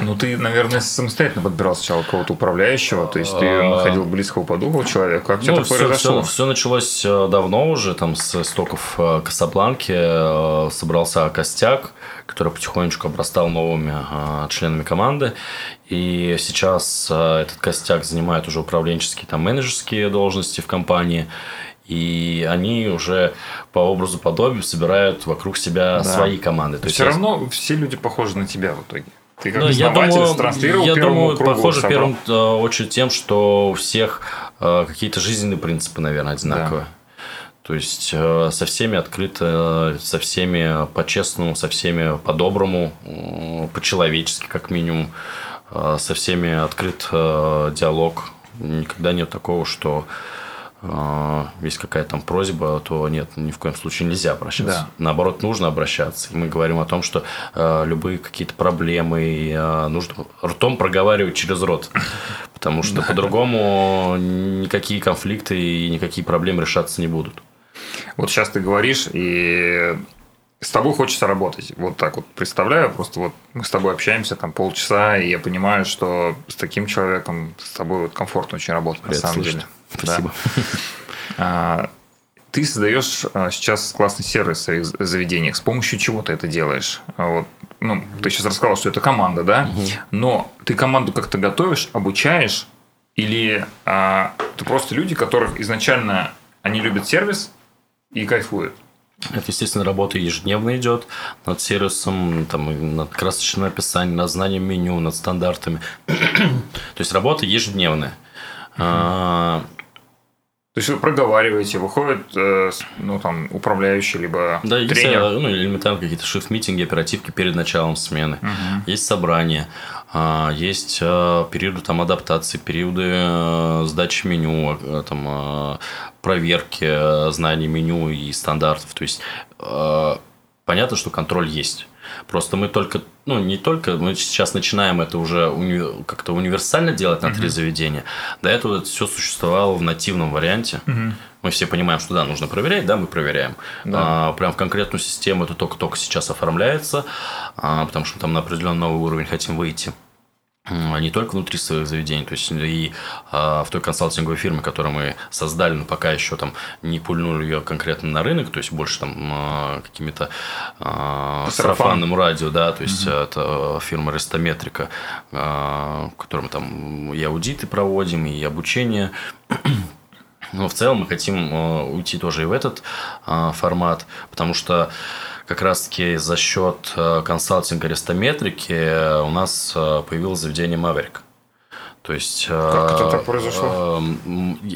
Ну, ты, наверное, самостоятельно подбирал сначала кого-то управляющего, то есть ты А. находил близкого по духу человека. Как Ну, такое произошло? все, началось э, давно уже, там, с истоков э, Касабланки. э, Собрался костяк, который потихонечку обрастал новыми членами команды. И сейчас этот костяк занимает уже управленческие, там, менеджерские должности в компании. И они уже по образу подобию собирают вокруг себя Да. свои команды. То есть Все я- равно все люди похожи на тебя в итоге. Ты как Ну, я думаю, транслировал я думаю, кругу, похоже в собрал. первую э, очередь тем, что у всех э, какие-то жизненные принципы, наверное, одинаковые. То есть э, со всеми открыто, со всеми по-честному, со всеми по-доброму, по-человечески как минимум, э, со всеми открыт диалог. Никогда нет такого, что есть какая-то там просьба, то нет, ни в коем случае нельзя обращаться. Да. Наоборот, нужно обращаться. И мы говорим о том, что э, любые какие-то проблемы э, нужно ртом проговаривать через рот. Потому что по-другому никакие конфликты и никакие проблемы решаться не будут. Вот сейчас ты говоришь, и с тобой хочется работать. Вот так вот представляю, просто вот мы с тобой общаемся там полчаса, и я понимаю, что с таким человеком с тобой вот комфортно очень работать на Приятно самом слышать. деле. Спасибо. Да. А, Ты создаешь а, сейчас классный сервис в своих заведениях. С помощью чего ты это делаешь? А Вот, ну, ты сейчас рассказал, что это команда, да? Но ты команду как-то готовишь, обучаешь, или а, ты просто люди, которых изначально они любят сервис и кайфуют? Это, естественно, работа ежедневно идет над сервисом, там, над красочным описанием, над знанием меню, над стандартами. То есть работа ежедневная. А, То есть вы проговариваете, выходит э, ну, там, управляющий, либо Да, есть тренер. э, ну, элементарно какие-то шифт-митинги, оперативки перед началом смены. Есть собрания, а, есть э, периоды там, адаптации, периоды сдачи меню, э, там, проверки знаний меню и стандартов. То есть понятно, что контроль есть. Просто мы только, ну не только, мы сейчас начинаем это уже уни- как-то универсально делать на три заведения. До этого это все существовало в нативном варианте. Мы все понимаем, что да, нужно проверять, да, мы проверяем. А, прям в конкретную систему это только-только сейчас оформляется, а, потому что там на определенный новый уровень хотим выйти. А Не только внутри своих заведений, то есть и а, в той консалтинговой фирме, которую мы создали, но пока еще там не пульнули ее конкретно на рынок, то есть больше там а, какими-то а, сарафанным радио, да, то есть это фирма Рестометрика, а, в которой мы там и аудиты проводим, и обучение. Но в целом мы хотим э, уйти тоже и в этот формат, потому что как раз-таки за счет э, консалтинга рестометрики э, у нас э, появилось заведение Maverick. То есть Как это так произошло?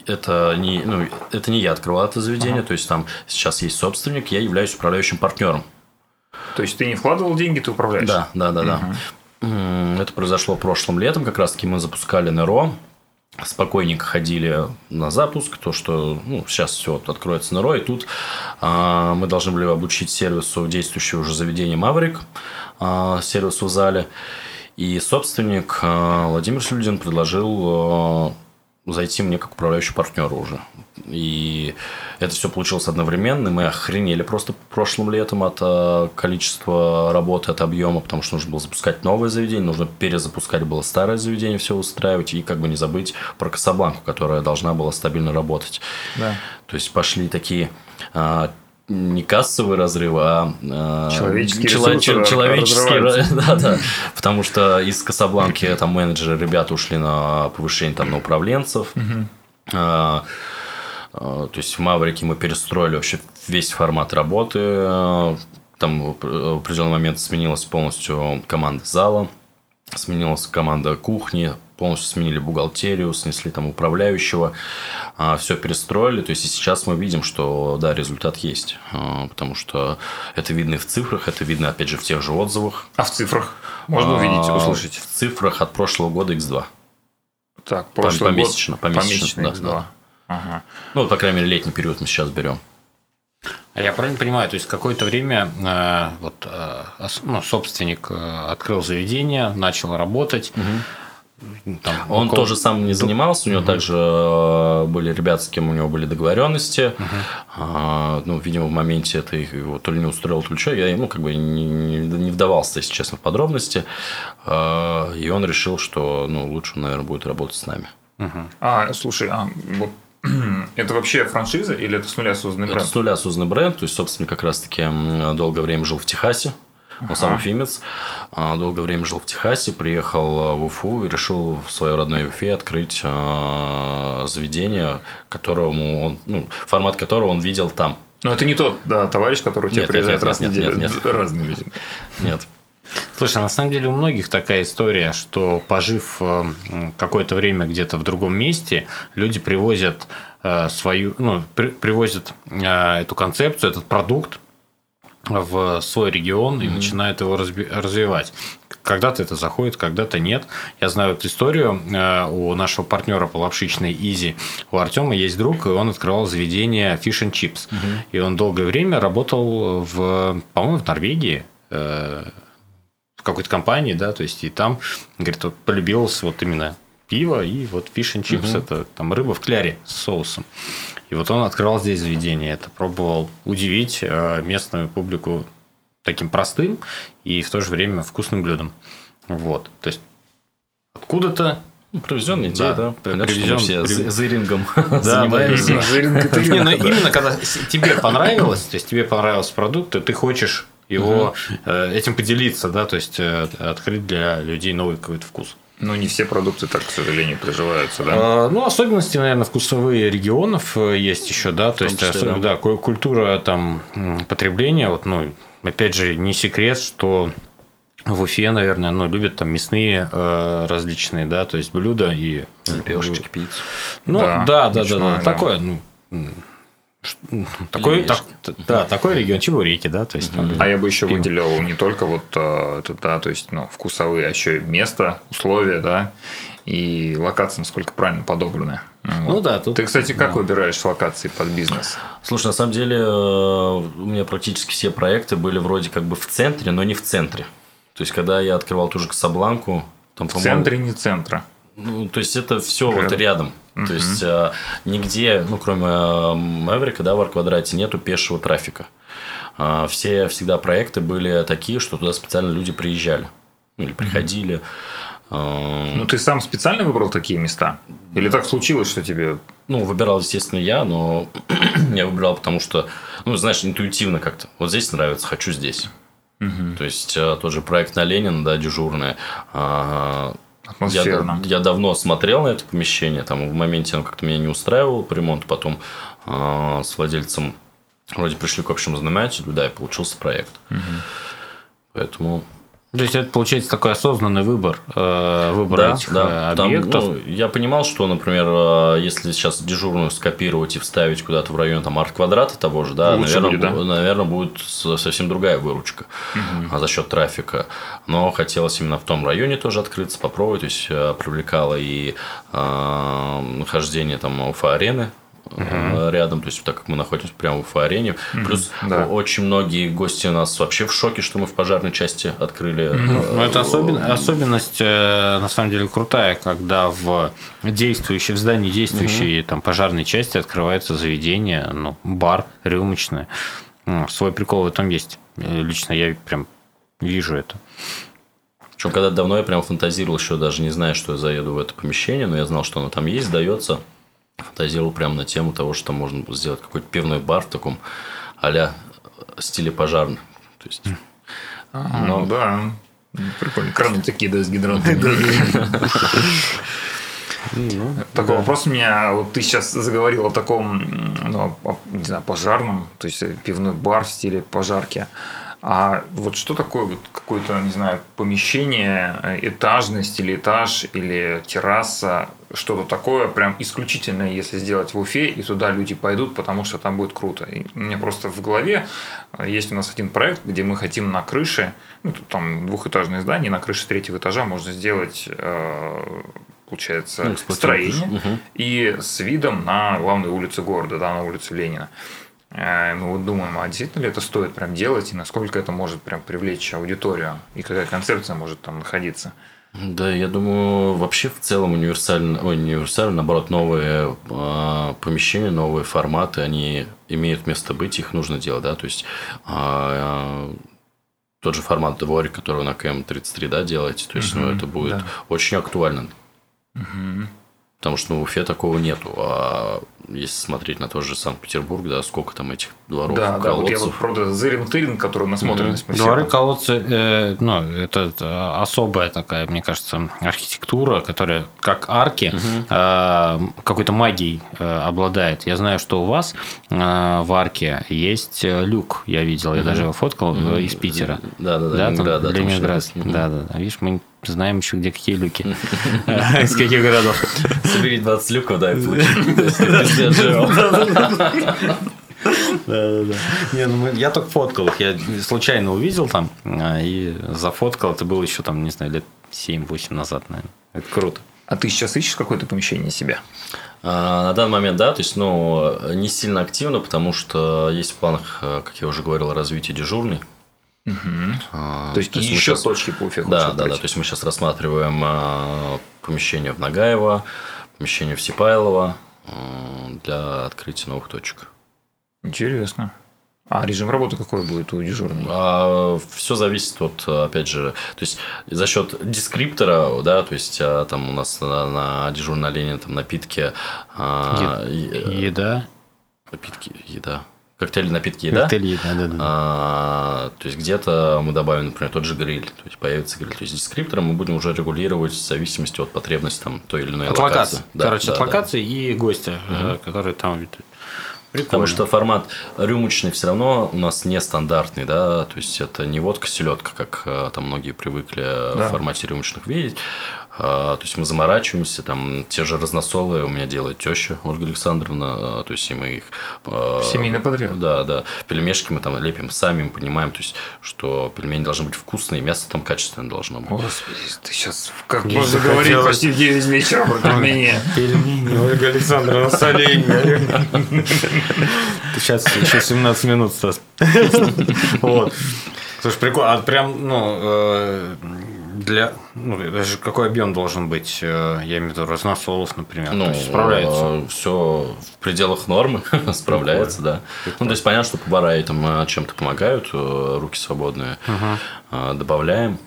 это не, ну, это не я открывал это заведение, то есть там сейчас есть собственник, я являюсь управляющим партнером. То есть ты не вкладывал деньги, ты управляешь? Да, да, да, да. М, Это произошло прошлым летом, как раз таки мы запускали НРО, спокойненько ходили на запуск, то, что ну, сейчас все вот откроется НРО, и тут а, мы должны были обучить сервису действующего уже заведения Маврик, а, сервису в зале. И собственник а, Владимир Сюльдин предложил а, зайти мне как управляющий партнеру уже. И это все получилось одновременно. и Мы охренели просто прошлым летом от э, количества работы, от объема, потому что нужно было запускать новое заведение, нужно перезапускать было старое заведение, все устраивать, и как бы не забыть про Касабланку, которая должна была стабильно работать. Да. То есть пошли такие а, не кассовый разрыв, а э, Человеческие чело- ресурсы чел- разрываются. да, да, потому что из Касабланки там менеджеры, ребята ушли на повышение там на управленцев. А, а, То есть в Маврике мы перестроили вообще весь формат работы. А, Там в определенный момент сменилась полностью команда зала, сменилась команда кухни, полностью сменили бухгалтерию, снесли там управляющего, все перестроили. То есть и сейчас мы видим, что да, результат есть, А, потому что это видно и в цифрах, это видно опять же в тех же отзывах. А в цифрах? Можно увидеть, А, услышать? В цифрах от прошлого года x2. Так, прошлый год. помесячно, помесячно, да, X2. да. Ага. Ну, по крайней мере, летний период мы сейчас берем. А я правильно понимаю, то есть какое-то время э, вот, э, ну, собственник э, открыл заведение, начал работать. Там Он около- тоже сам не занимался, у него также э, были ребята, с кем у него были договоренности. А, Ну, видимо, в моменте это его то ли не устроило, то ли что. Я ну, как бы не, не- вдавался, если честно, в подробности. А, И он решил, что ну, лучше, он, наверное, будет работать с нами. А, слушай, а вот это вообще франшиза или это с нуля созданный Это бренд? с нуля созданный бренд, то есть, собственно, как раз-таки долгое время жил в Техасе. Он сам уфимец. А, Долгое время жил в Техасе, приехал а, в Уфу и решил в своей родной Уфе открыть а, заведение, которому он, ну, формат которого он видел там. Но это не тот да, товарищ, который у тебя Нет, приезжает нет, раз в неделю. нет, нет. Разные люди. Нет. Слушай, на самом деле у многих такая история, что пожив э, какое-то время где-то в другом месте, люди привозят э, свою, ну, при- привозят э, эту концепцию, этот продукт в свой регион и начинают его разби- развивать. Когда-то это заходит, когда-то нет. Я знаю эту историю у нашего партнера по лапшичной Изи. У Артема есть друг, и он открывал заведение Fish and Chips. И он долгое время работал в, по-моему, в Норвегии. Какой-то компании, да, то есть и там, говорит, вот полюбилось вот именно пиво и вот fish and chips, это там рыба в кляре с соусом. И вот он открывал здесь заведение, это пробовал удивить э, местную публику таким простым и в то же время вкусным блюдом. Вот, то есть откуда-то Привезенная идея, Да, да. Понятно, что привезен- мы все привез- з- зырингом да, занимаемся. Не, ну именно когда тебе понравилось, то есть тебе понравился продукт, то ты хочешь его э, этим поделиться, да, то есть э, открыть для людей новый какой-то вкус. Ну, не все продукты так, к сожалению, приживаются, да? А, Ну, особенности, наверное, вкусовые регионов э, есть еще, да, то есть, числе, особенно, да, ку- культура там потребления, вот, ну, опять же, не секрет, что в Уфе, наверное, ну, любят там мясные э, различные, да, то есть блюда и Лепешечки, пиццу. Ну, Да, да, да, да, да, да. такое, ну, такой, так- да, такой регион, чебуреки, да, то есть там А я бы еще пиво. выделил не только вот э, это, да, то есть, ну, вкусовые, а еще и место, условия, да, и локации, насколько правильно подобраны. Ну да, тут- Ты, кстати, как да. выбираешь локации под бизнес? Слушай, на самом деле э, у меня практически все проекты были вроде как бы в центре, но не в центре. То есть, когда я открывал ту же Касабланку, там, В центре, не центра. Ну, то есть это все вот Рядом. Рядом. То есть э, нигде, ну, кроме э, Мэврика, да, в Арквадрате нету пешего трафика. А, Все всегда проекты были такие, что туда специально люди приезжали. Или приходили. А, Ну, ты сам специально выбрал такие места? Или так случилось, что тебе... Ну, выбирал, естественно, я, но я выбирал, потому что, ну, знаешь, интуитивно как-то. Вот здесь нравится, хочу здесь. То есть э, тот же проект на Ленина, да, дежурная. А, Я, я давно смотрел на это помещение, там в моменте оно как-то меня не устраивал по ремонту, потом э, с владельцем вроде пришли к общему знаменателю, да, и получился проект. Поэтому То есть это получается такой осознанный выбор, э, выбор да, этих да. э, Там, объектов. ну, я понимал, что, например, э, если сейчас дежурную скопировать и вставить куда-то в район там арт-квадрата того же, да, Лучше наверное, будет, да? бу- наверное, будет совсем другая выручка а, за счет трафика. Но хотелось именно в том районе тоже открыться, попробовать. То есть привлекало и э, нахождение там Уфа-арены э, рядом, то есть так как мы находимся прямо в Уфа-арене. Плюс да. очень многие гости у нас вообще в шоке, что мы в пожарной части открыли. Ну, это особен- особенность, э, на самом деле, крутая, когда в действующей, в здании действующей там, пожарной части открывается заведение, ну, бар, рюмочное. Ну, свой прикол в этом есть. Лично я прям вижу это. Причем когда давно я прям фантазировал, еще даже не зная, что я заеду в это помещение, но я знал, что оно там есть, сдается. Фантазировал прямо на тему того, что можно сделать какой-то пивной бар в таком а-ля стиле пожарный. То есть, А, ну да. Прикольно. Краны такие, да, с гидрантами. Такой вопрос у меня. Вот ты сейчас заговорил о таком, ну, о, не знаю, пожарном, то есть пивной бар в стиле пожарки. А вот что такое вот какое-то, не знаю, помещение, э, этажность или этаж, или терраса, что-то такое прям исключительное, если сделать в Уфе, и туда люди пойдут, потому что там будет круто. И у меня просто в голове э, есть у нас один проект, где мы хотим на крыше, ну, тут там двухэтажное здание, на крыше третьего этажа можно сделать э, получается, Ну, строение. Мгм. и с видом на главную улицу города, да, на улицу Ленина. Э, Мы вот думаем, а действительно ли это стоит прям делать, и насколько это может прям привлечь аудиторию, и какая концепция может там находиться. Да, я думаю, вообще в целом универсально, ой, универсально, наоборот, новые э, помещения, новые форматы, они имеют место быть, их нужно делать, да, то есть э, тот же формат дворик, который вы на КМ-33, да, делаете, то есть, ну, Мгм, это будет да. очень актуально, потому что ну, в Уфе такого нету, а если смотреть на тот же Санкт-Петербург, да, сколько там этих дворов, Да, да, вот я вот, колодцев. правда, зырин-тырин, который насмотренность мы все- Дворы, колодцы, э, ну, это, это особая такая, мне кажется, архитектура, которая как арки э, какой-то магией э, обладает. Я знаю, что у вас э, в арке есть э, люк, я видел, я даже его фоткал э, из Питера. Да, да, да, Да, там да, там Ленинград. Да, да, да. Видишь, мы знаем еще, где какие люки. Из каких городов. Собери 20 люков, да, и получи. ЖО. Не, ну я только фоткал их. Я случайно увидел там а, и зафоткал. Это было еще там, не знаю, лет 7-8 назад, наверное. Это круто. А ты сейчас ищешь какое-то помещение себе? А, На данный момент, да, то есть, ну, не сильно активно, потому что есть в планах, э, как я уже говорил, развитие дежурной. А, То есть, мы еще щас- точки по Уфе Да, да, да. То есть мы сейчас рассматриваем а, помещение в Нагаево, помещение в Сипайлово а, для открытия новых точек. Интересно. А режим работы какой будет у дежурного? все зависит от, опять же, то есть за счет дескриптора, да, то есть а, там у нас на, на дежурной линии там напитки, а, и- Еда. напитки, еда, коктейли, напитки, еда. Коктейль еда, да, да. А, то есть где-то мы добавим, например, тот же гриль, то есть появится гриль. То есть дескриптором мы будем уже регулировать в зависимости от потребности там, той или иной От локации. локации. Да, Короче, да, от да. локации и гостя, э, который там обитает. Потому что формат рюмочный все равно у нас нестандартный, да, то есть это не водка селедка, как э, там многие привыкли э, Да. в формате рюмочных видеть. А, То есть мы заморачиваемся, там те же разносолы у меня делает теща Ольга Александровна, э, то есть и мы их... э, Семейный подряд. Да, да. Пельмешки мы там лепим сами, мы понимаем, то есть, что пельмени должны быть вкусные, мясо там качественное должно быть. Господи, ты сейчас как Мне можно говорить почти в 9 вечера про пельмени. Пельмени, Ольга Александровна, соленья. Сейчас еще 17 минут, Стас. Вот. Слушай, прикольно. А прям, ну, э, для... Ну, даже какой объем должен быть? э, Я имею в виду разносолов, например. Ну, То есть справляется. все в пределах нормы, справляется, да. Ну, то есть понятно, что повара там э, чем-то помогают, э, руки свободные, э, добавляем.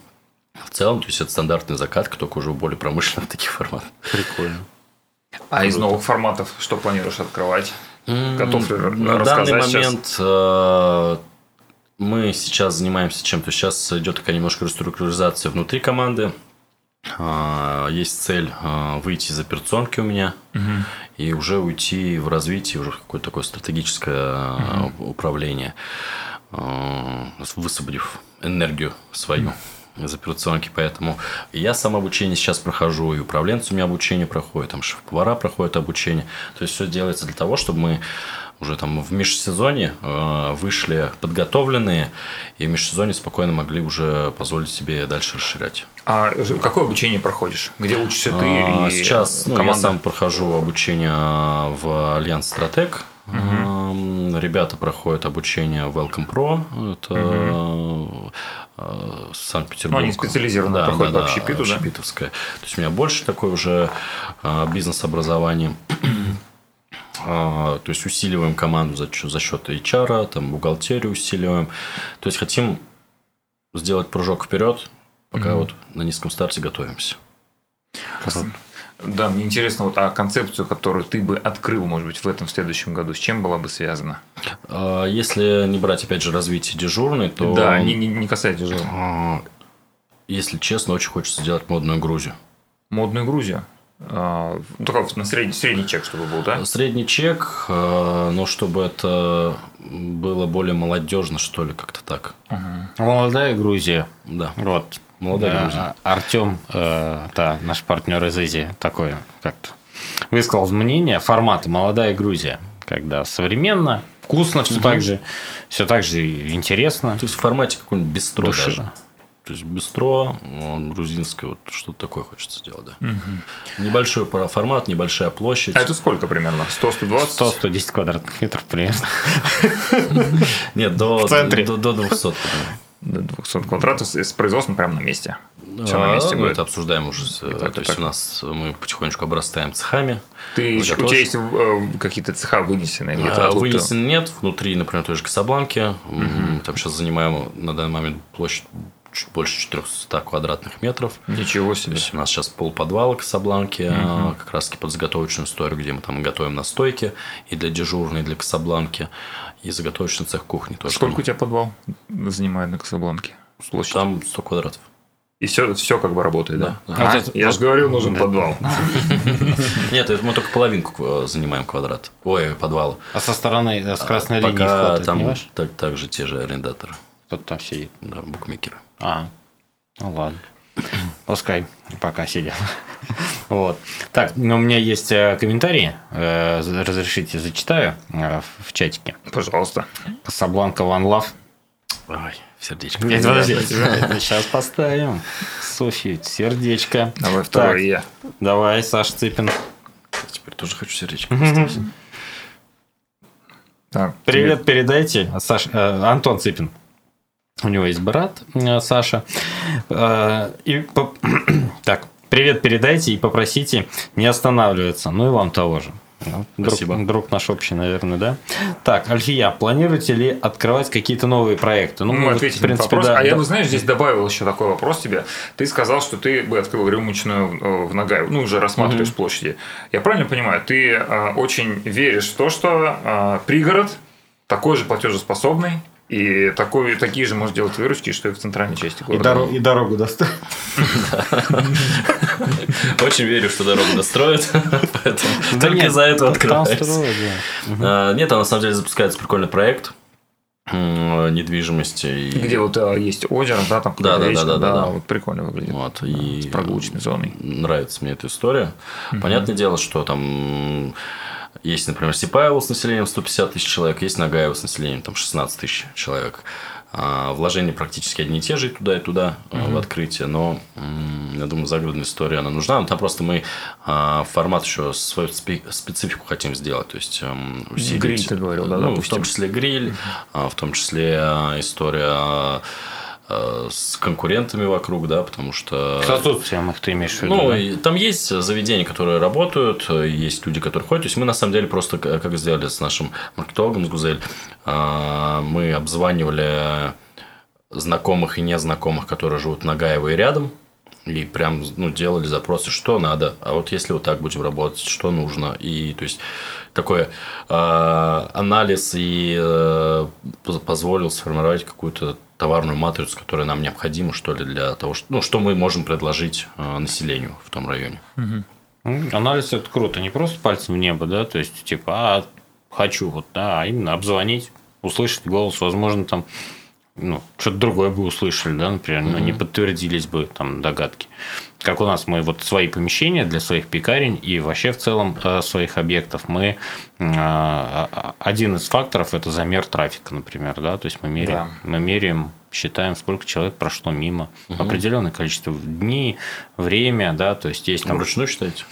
В целом, то есть это стандартный закатка, только уже в более промышленных таких форматах. Прикольно. А из новых форматов что планируешь открывать? Готов ли На данный момент э, мы сейчас занимаемся чем? То есть сейчас идет такая немножко реструктуризация внутри команды. А, Есть цель а, выйти из операционки у меня и уже уйти в развитие, уже в какое-то такое стратегическое а, управление, высвободив энергию свою из операционки, поэтому я сам обучение сейчас прохожу, и управленцы у меня обучение проходит, там шеф-повара проходят обучение. То есть, все делается для того, чтобы мы уже там в межсезонье э, вышли подготовленные, и в межсезонье спокойно могли уже позволить себе дальше расширять. А какое обучение проходишь? Где учишься ты А, и Сейчас ну, я сам прохожу обучение в Альянс Стратег. Эм, Ребята проходят обучение в Welcome Pro. Это э, Санкт-Петербург. Ну, они специализированно проходят по общепиту, да? общепитовское. То есть у меня больше такое уже э, бизнес-образование. А, То есть усиливаем команду за, за счет HR, там бухгалтерию усиливаем. То есть хотим сделать прыжок вперед, пока вот на низком старте готовимся. Да, мне интересно, вот а концепцию, которую ты бы открыл, может быть, в этом в следующем году, с чем была бы связана? А, Если не брать, опять же, развитие дежурной, то... Да, не, не, не касаясь дежурного. а, Если честно, очень хочется сделать модную Грузию. Модную Грузию. А, ну, такой на средний, средний чек, чтобы был, да? Средний чек, э, но чтобы это было более молодежно, что ли, как-то так. Молодая Грузия. Да. Вот. Молодая Да, Грузия. Артем, э, да, наш партнер из Изи, такой как-то высказал мнение формата «Молодая Грузия», когда современно, вкусно все так же, все так же интересно. То есть в формате какой-нибудь бистро Души. даже. То есть бистро, ну, грузинское, вот что-то такое хочется сделать, да. Небольшой пора- формат, небольшая площадь. А это сколько примерно? 100-120? 100-110 квадратных метров примерно. Нет, до, до, до 200. по-моему. До 200 квадратов с производством прямо на месте. Всё на месте будет. это обсуждаем уже. то есть у нас мы потихонечку обрастаем цехами. Ты, у тебя есть э, какие-то цеха вынесенные? А, откуда-то? Вынесен нет. Внутри, например, той же Касабланки. М, Там сейчас занимаем на данный момент площадь чуть больше 400 квадратных метров. Ничего То себе. есть у нас сейчас пол подвала Касабланки, а, как раз таки под заготовочную историю, где мы там готовим настойки и для дежурной, и для Касабланки, и заготовочный цех кухни тоже. Сколько у тебя подвал занимает на Касабланке? Площадь? Там 100 квадратов. И все, все как бы работает, да? Да. А, это- я же говорил, нужен Да. подвал. Нет, это мы только половинку э, занимаем квадрат. Ой, подвала. А со стороны, с красной линии Пока там ваш? так, также те же арендаторы, Кто там сидит? да, букмекеры. А, ну ладно. Пускай пока сидят. Вот. Так, ну, у меня есть э, комментарии. Э, Разрешите, зачитаю э, в чатике. Пожалуйста. Касабланка One Love. Ой, сердечко. Нет, подожди. Сейчас поставим. Софья, сердечко. Давай второе я. Давай, Саш Цыпин. Теперь тоже хочу сердечко поставить. Так, Привет передайте. Саш, Антон Цыпин. У него есть брат э, Саша. Э, и так, привет передайте и попросите не останавливаться. Ну и вам того же. Ну, Друг, Спасибо. друг наш общий, наверное, да? Так, Альфия, планируете ли открывать какие-то новые проекты? Ну, мы вот, ответили на вопрос. да, а я да. бы, знаешь, здесь добавил еще такой вопрос тебе. Ты сказал, что ты бы открыл рюмочную э, в Нагаево, ну, уже рассматриваешь площади. Я правильно понимаю, ты э, очень веришь в то, что э, пригород такой же платежеспособный, и такой, такие же может делать выручки, что и в центральной части и, города. доро- и дорогу достать. Очень верю, что дорогу достроят. Поэтому только за это Там открывается. А, Нет, а на самом деле запускается прикольный проект недвижимости. и- Где вот э, есть озеро, да, там Да, да, да, да. вот прикольно выглядит. Вот, и С прогулочной зоной. Нравится мне эта история. Понятное дело, что там есть, например, Сипаево с населением 150 тысяч человек, есть Нагаево с населением там 16 тысяч человек. А, Вложения практически одни и те же и туда, и туда а, в открытие, но я думаю, загородная история, она нужна. Но там просто мы а, формат еще свою спе- специфику хотим сделать, то есть эм, усилить. Гриль ты говорил, да, ну, в том числе гриль, а, в том числе история с конкурентами вокруг, да, потому что... С отсутствием их ты имеешь в виду, Ну, да? там есть заведения, которые работают, э, есть люди, которые ходят. То есть мы на самом деле просто к- как сделали с нашим маркетологом с Гузель, мы обзванивали знакомых и незнакомых, которые живут на Гаево и рядом, и прям ну, делали запросы, что надо, а вот если вот так будем работать, что нужно. И то есть такой э, анализ и э, поз- позволил сформировать какую-то товарную матрицу, которая нам необходима, что ли, для того, что, ну, что мы можем предложить э, населению в том районе. М, Анализ это круто, не просто пальцем в небо, да, то есть типа, а хочу вот, да, а именно обзвонить, услышать голос, возможно, там, ну, что-то другое бы услышали, да, например, но не подтвердились бы там догадки. Как у нас мы вот свои помещения для своих пекарень и вообще в целом э, своих объектов мы э, а, один из факторов это замер трафика, например, да, то есть мы меряем, мы меряем считаем, сколько человек прошло мимо, определенное количество дней, время, да, то есть есть Там вручную считаете?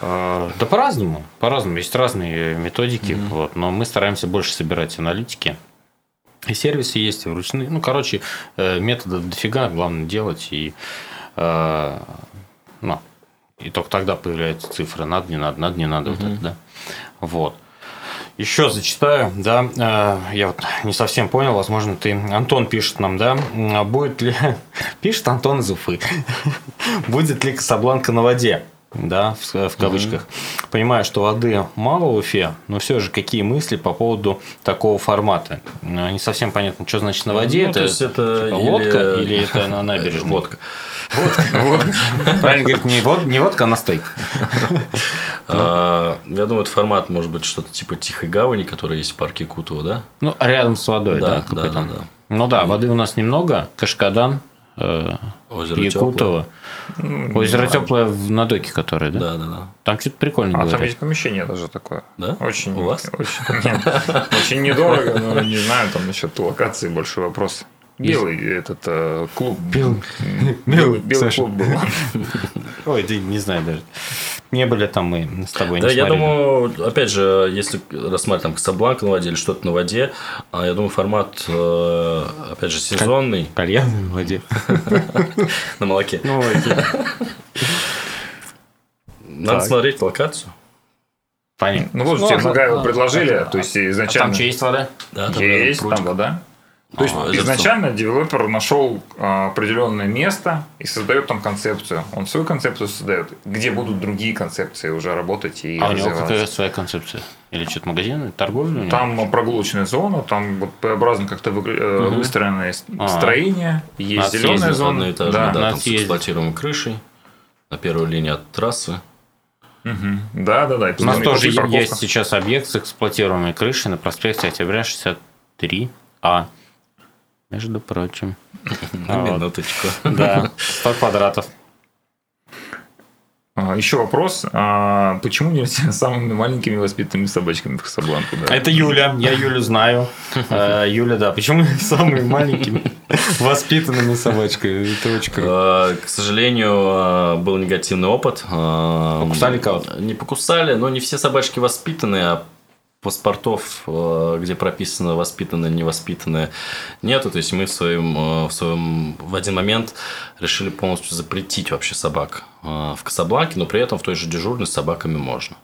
Э, Да по-разному, по-разному. Есть разные методики, вот, но мы стараемся больше собирать аналитики. И сервисы есть, и вручную. Ну, короче, э, методов дофига, главное делать. И, э, ну, и только тогда появляются цифры. Надо, не надо, надо, не надо. Вот, это, да? вот. Еще зачитаю, да, э, я вот не совсем понял, возможно, ты, Антон пишет нам, да, м, будет ли, пишет Антон из Уфы, будет ли Касабланка на воде? Да, в, в кавычках. Понимаю, что воды мало в Уфе, но все же какие мысли по поводу такого формата? Ну, Не совсем понятно, что значит на воде. Ну, это то есть это типа или- лодка или это на набережной? Водка. Правильно говорит, не, вод- не водка, а настойка. А, Я думаю, это формат может быть что-то типа Тихой Гавани, которая есть в парке Кутово, да? Ну, рядом с водой, да, Да, да, да. Ну да, воды у нас немного. Кашкадан, э, Озеро Якутово. Ну, Озеро теплое в Надоке, которое, да? Да, да, да. Там что-то прикольно А там говорят. есть помещение даже такое. Да? Очень, У вас? Очень, нет, очень недорого, но не знаю, там насчет локации большой вопрос. Белый этот э, клуб. Белый. Белый, белый Саша. клуб был. Ой, да не знаю даже. Не были там мы с тобой, Да, не я смотрели. думаю, опять же, если рассматривать там Касабланка на воде или что-то на воде, а, я думаю, формат, э, опять же, сезонный Кальян в воде. на молоке. Ну, окей. Надо смотреть локацию. понятно. Ну вот тебе а- а- предложили, то есть изначально... там что, есть вода? Да, там Есть, там вода. То есть А, изначально девелопер нашел а, определенное место и создает там концепцию. Он свою концепцию создает, где будут другие концепции уже работать и А у него какая своя концепция? Или что-то магазин, торговля? Там прогулочная зона, там вот П-образно как-то вы- э, выстроенное А. строение, есть зеленая зона. Одноэтажный, Да, да, там с эксплуатируемой крышей. На первой линии от трассы. Мгм. да, да, да. и У нас тоже есть сейчас объект с эксплуатируемой крышей на проспекте Октября 63А. Между прочим. На Вот. минуточку. Да, 100 квадратов. А, Еще вопрос. А, почему нельзя самыми маленькими воспитанными собачками в Касабланку? Да? Это Юля, я Юлю знаю. Э, Юля, да. Почему самыми маленькими воспитанными собачками? Это очень круто. Э, К сожалению, был негативный опыт. Покусали кого-то? Не покусали, но не все собачки воспитаны, а паспортов, э, где прописано воспитанные, невоспитанные, нету. То есть мы в своем, э, в своем в один момент решили полностью запретить вообще собак э, в Касабланке, но при этом в той же дежурной с собаками можно.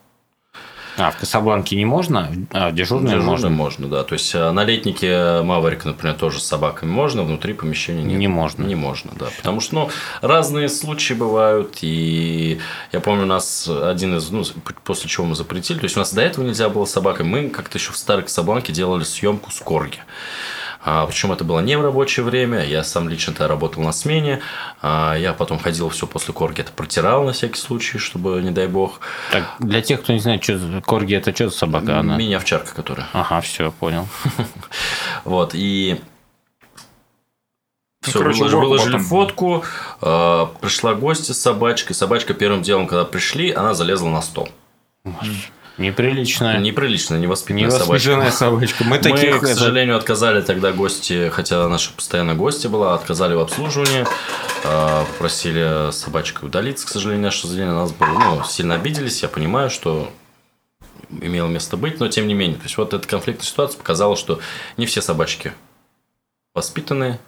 А, в Касабланке не можно, а в дежурной Дежурной можно? можно, да. То есть э, на летнике Маврик, например, тоже с собаками можно, внутри помещения нет. Не можно. Не можно, да. Потому что, ну, разные случаи бывают. И я помню, у нас один из, ну, после чего мы запретили, то есть у нас до этого нельзя было с собакой. Мы как-то еще в старой Касабланке делали съемку с корги. А, причем это было не в рабочее время. Я сам лично тогда работал на смене. А, я потом ходил все после корги, это протирал на всякий случай, чтобы, не дай бог, Так, для тех, кто не знает, что за корги, это что за собака? Она? мини-овчарка, которая. Ага, все, понял. Вот, и все, короче, выложили, выложили потом. фотку, э, пришла гостья с собачкой. Собачка первым делом, когда пришли, она залезла на стол. Неприличная. Неприлично, невоспитанная собачка. Невоспитанная собачка. Мы Мы, таких... к это- сожалению, отказали тогда гости, хотя наша постоянная гостья была, отказали в обслуживании, э, попросили собачку удалиться, к сожалению, наше заведение нас было, ну, сильно обиделись, я понимаю, что имело место быть, но тем не менее. То есть, вот эта конфликтная ситуация показала, что не все собачки воспитанные,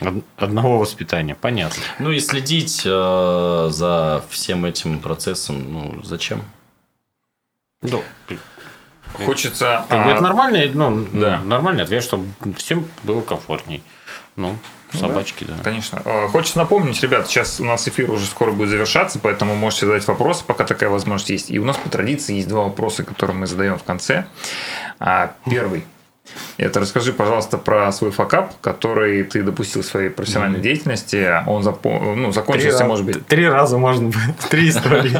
Од- Одного воспитания, понятно. Ну и следить э, за всем этим процессом, ну зачем? Ну, Хочется... как бы а, это нормальный, ну, да. нормальный ответ, чтобы всем было комфортней. Ну, собачки, да. Конечно. Э, Хочется напомнить, ребят, сейчас у нас эфир уже скоро будет завершаться, поэтому можете задать вопросы, пока такая возможность есть. И у нас по традиции есть два вопроса, которые мы задаем в конце. А, Первый. Это расскажи, пожалуйста, про свой факап, который ты допустил в своей профессиональной деятельности. Он запо- ну, закончился, может быть, Три раза можно было. Три истории.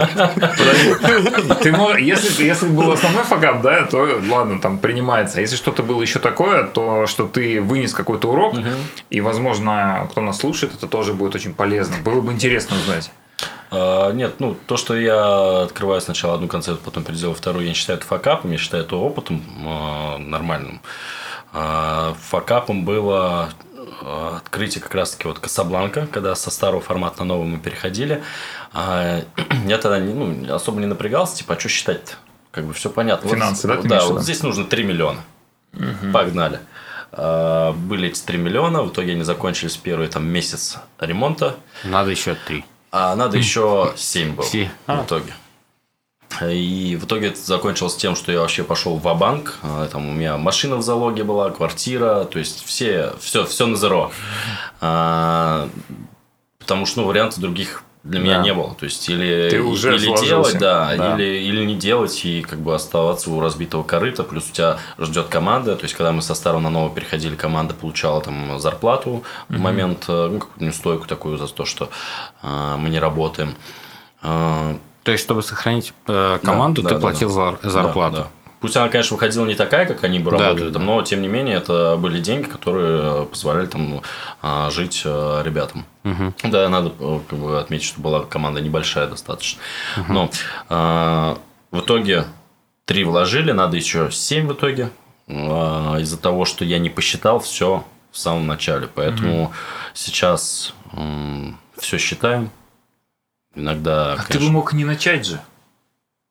Если, если был основной факап, да, то ладно, там принимается. Если что-то было еще такое, то что ты вынес какой-то урок, и, возможно, кто нас слушает, это тоже будет очень полезно. Было бы интересно узнать. А, нет, ну то, что я открываю сначала одну концепцию, потом переделаю вторую, я не считаю это факапом, я считаю это опытом э, нормальным. А, факапом было э, открытие как раз-таки вот Касабланка, когда со старого формата на новый мы переходили. А, я тогда не- ну, особо не напрягался, типа, а что считать-то? Как бы все понятно. Вот- Финансы, да, ты Да, в вот виду? здесь нужно 3 миллиона. Погнали. А, Были эти 3 миллиона, в итоге они закончились первый там, месяц ремонта. Надо еще три. А надо еще 7 было Семь. в А. итоге. И в итоге это закончилось тем, что я вообще пошел в банк Там у меня машина в залоге была, квартира, то есть все, все, все на зеро. А, Потому что ну, вариантов других для меня Да. не было. То есть, или, Ты уже или сложился. делать, да, Да. Или, или не делать и как бы оставаться у разбитого корыта. Плюс у тебя ждет команда. То есть, когда мы со старого на нового переходили, команда получала там зарплату в момент, э, ну, какую-то неустойку такую за то, что э, мы не работаем. Э, То есть, чтобы сохранить э, команду, да, ты да, платил да. зар- зарплату. Да, да. Пусть она, конечно, выходила не такая, как они бы Да, работали, да, там, но тем не менее это были деньги, которые позволяли там а, жить а, ребятам. Да, надо э, как бы, отметить, что была команда небольшая достаточно. Но а, в итоге три вложили, надо еще семь в итоге. А, Из-за того, что я не посчитал все в самом начале. Поэтому сейчас все считаем. Иногда, А ты бы мог не начать же.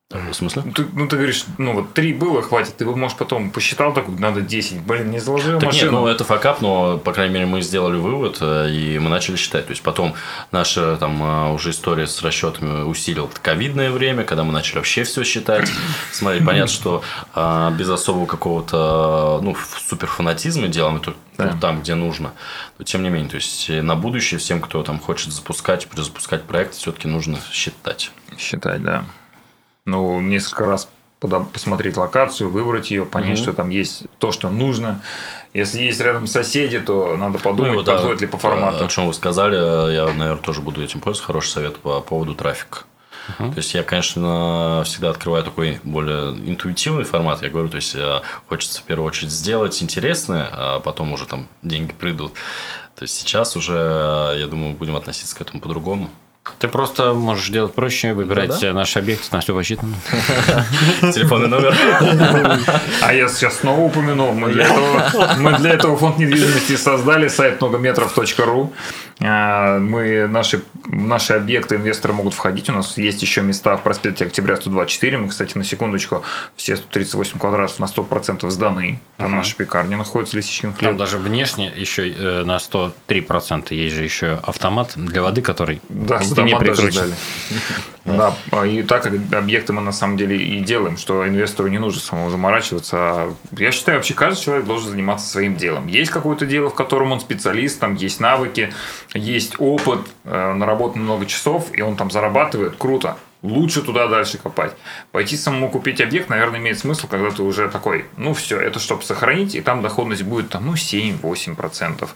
В смысле? Ну, Ты, ну, ты говоришь, ну, вот три было, хватит. Ты бы, может, потом посчитал так, надо 10. Блин, не заложил Так нет, машину. ну это факап, но, по крайней мере, мы сделали вывод, э, и мы начали считать. То есть, потом наша там э, уже история с расчетами усилила ковидное время, когда мы начали вообще все считать. Смотри, понятно, что а, без особого какого-то ну, суперфанатизма делаем это Да. там, где нужно. Но, тем не менее, то есть, э, на будущее всем, кто там хочет запускать, перезапускать проект, все-таки нужно считать. Считать, да. Ну, несколько раз посмотреть локацию, выбрать ее, понять, Мгм. что там есть то, что нужно. Если есть рядом соседи, то надо подумать, Ну, да, подходит ли по формату. О чем вы сказали, я, наверное, тоже буду этим пользоваться. Хороший совет по поводу трафика. То есть я, конечно, всегда открываю такой более интуитивный формат. Я говорю, то есть э, хочется в первую очередь сделать интересное, а потом уже там деньги придут. То есть сейчас уже, э, я думаю, будем относиться к этому по-другому. Ты просто можешь делать проще, выбирать Да-да. э, наш объект, на все посчитано. Телефонный номер. А я сейчас снова упомянул, мы для этого, мы для этого фонд недвижимости создали сайт многометров.ру. А, Мы, наши, наши объекты инвесторы могут входить. У нас есть еще места в проспекте Октября 124. Мы, кстати, на секундочку, все 138 квадратов на 100% сданы. Там наша пекарня находится, лисичкин хлеб. Там даже внешне еще э, на 103% есть же еще автомат для воды, который Да, не даже прикручен. дали. Да, а и так как объекты мы на самом деле и делаем, что инвестору не нужно самому заморачиваться. А Я считаю, вообще каждый человек должен заниматься своим делом. Есть какое-то дело, в котором он специалист, там есть навыки, есть опыт, э, наработан много часов, и он там зарабатывает, круто. Лучше туда дальше копать. Пойти самому купить объект, наверное, имеет смысл, когда ты уже такой, ну все, это чтобы сохранить, и там доходность будет там, ну, 7-8%.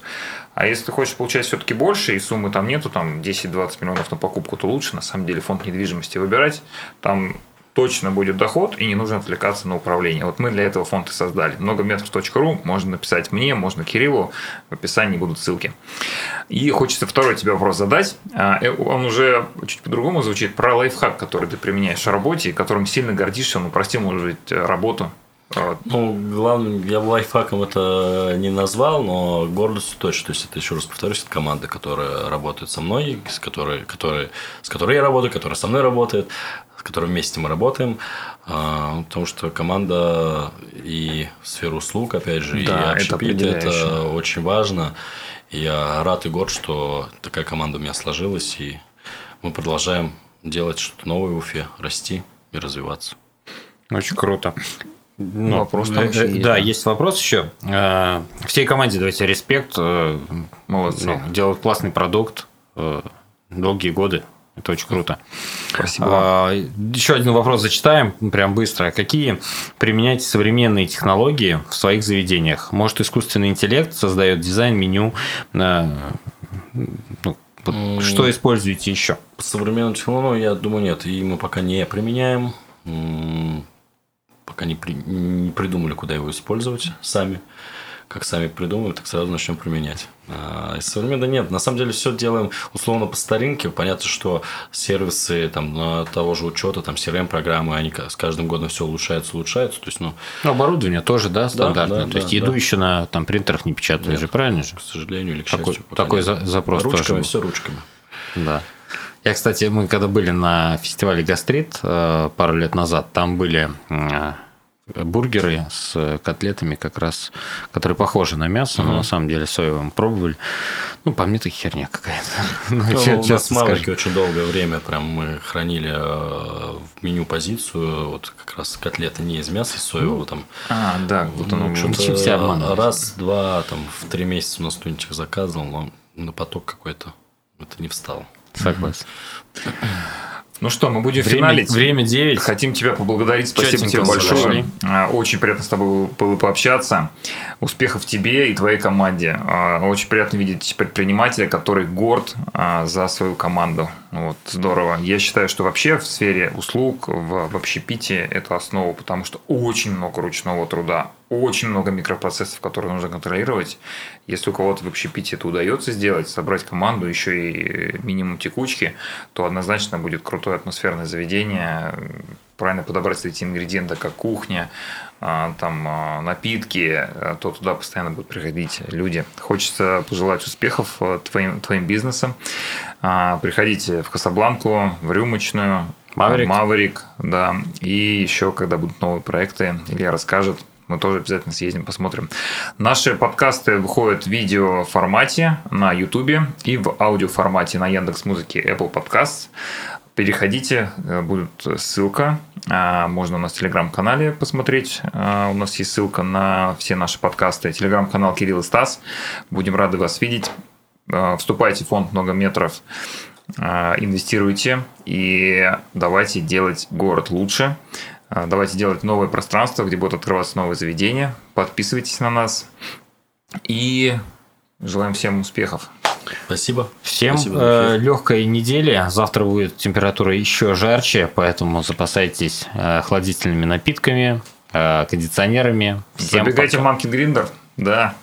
А если ты хочешь получать все-таки больше, и суммы там нету, там 10-20 миллионов на покупку, то лучше на самом деле фонд недвижимости выбирать. Там точно будет доход, и не нужно отвлекаться на управление. Вот мы для этого фонд и создали. Многометров.ру можно написать мне, можно Кириллу, в описании будут ссылки. И хочется второй тебе вопрос задать. А, э, Он уже чуть по-другому звучит, про лайфхак, который ты применяешь в работе, которым сильно гордишься, он упростил, может быть, работу. Вот. Ну, главное, я лайфхаком это не назвал, но гордостью точно. То есть, это, еще раз повторюсь, это команда, которая работает со мной, с которой, которой, с которой я работаю, которая со мной работает, с которой вместе мы работаем. А, Потому что команда и сфера услуг, опять же, Да, и общепит, это, очень важно. Я рад и горд, что такая команда у меня сложилась, и мы продолжаем делать что-то новое в Уфе, расти и развиваться. Очень круто. Ну, Вопрос там э, еще э, есть, Да, да. есть вопрос еще. Э, Всей команде давайте респект. э, Молодцы. ну, Делают классный продукт э, долгие годы. Это очень круто. Спасибо. А, Еще один вопрос зачитаем, прям быстро. Какие применяете современные технологии в своих заведениях? Может, искусственный интеллект создает дизайн, меню? э, ну. Что используете еще? По современным технологиям, я думаю, нет. И мы пока не применяем. Пока не, при- не придумали, куда его использовать сами. Как сами придумаем, так сразу начнем применять. А из современного нет. На самом деле все делаем условно по старинке. Понятно, что сервисы там, на того же учета, там CRM-программы, они с каждым годом все улучшаются, улучшаются. То есть, ну, Ну, оборудование тоже, да, стандартное. да, То да, есть еду да. еще на там, принтерах не печатают Нет. же, правильно же? к сожалению или к Такой, счастью. такой за- запрос тоже Ручками, все ручками. Да. Я, кстати, мы когда были на фестивале Гастрит э, пару лет назад, там были бургеры с котлетами как раз, которые похожи на мясо, но на самом деле соевым пробовали. Ну, по мне, это херня какая-то. Ну, Ну, у нас скажу. очень долгое время прям мы хранили э, в меню позицию вот как раз котлеты не из мяса, из соевого там. А, да, вот оно. Ну, что-то- обманывать? раз, два, там в три месяца у нас кто-нибудь заказывал, но на поток какой-то это не встал. Согласен. Ну что, мы будем Время, финалить. время 9. Хотим тебя поблагодарить. Спасибо тебе большое. подошли. А, Очень приятно с тобой было пообщаться. Успехов тебе и твоей команде. А, Очень приятно видеть предпринимателя, который горд а, за свою команду. Вот, здорово. Я считаю, что вообще в сфере услуг, в, в общепите это основа, потому что очень много ручного труда, очень много микропроцессов, которые нужно контролировать. Если у кого-то в общепите это удается сделать, собрать команду, еще и минимум текучки, то однозначно будет крутое атмосферное заведение, правильно подобрать эти ингредиенты, как кухня, а, там а, напитки, а, то туда постоянно будут приходить люди. Хочется пожелать успехов а, твоим, твоим бизнесам. Приходите в Касабланку, в Рюмочную, Маврик. Маврик, да. И еще, когда будут новые проекты, Илья расскажет. Мы тоже обязательно съездим, посмотрим. Наши подкасты выходят в видео формате на YouTube и в аудио формате на Яндекс Музыке Apple Podcasts. Переходите, э, будет ссылка. А, Можно у нас в телеграм-канале посмотреть. А, У нас есть ссылка на все наши подкасты. Телеграм-канал Кирилл и Стас. Будем рады вас видеть. А, Вступайте в фонд много метров. Инвестируйте и давайте делать город лучше. А, Давайте делать новые пространства, где будут открываться новые заведения. Подписывайтесь на нас. И желаем всем успехов. Спасибо. Всем Спасибо эфир. легкой недели. Завтра будет температура еще жарче, поэтому запасайтесь э, охладительными напитками, э, кондиционерами. Всем, Забегайте в пока. Манкин Гриндер. Да.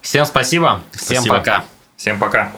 Всем спасибо. Всем Спасибо. пока. Всем пока.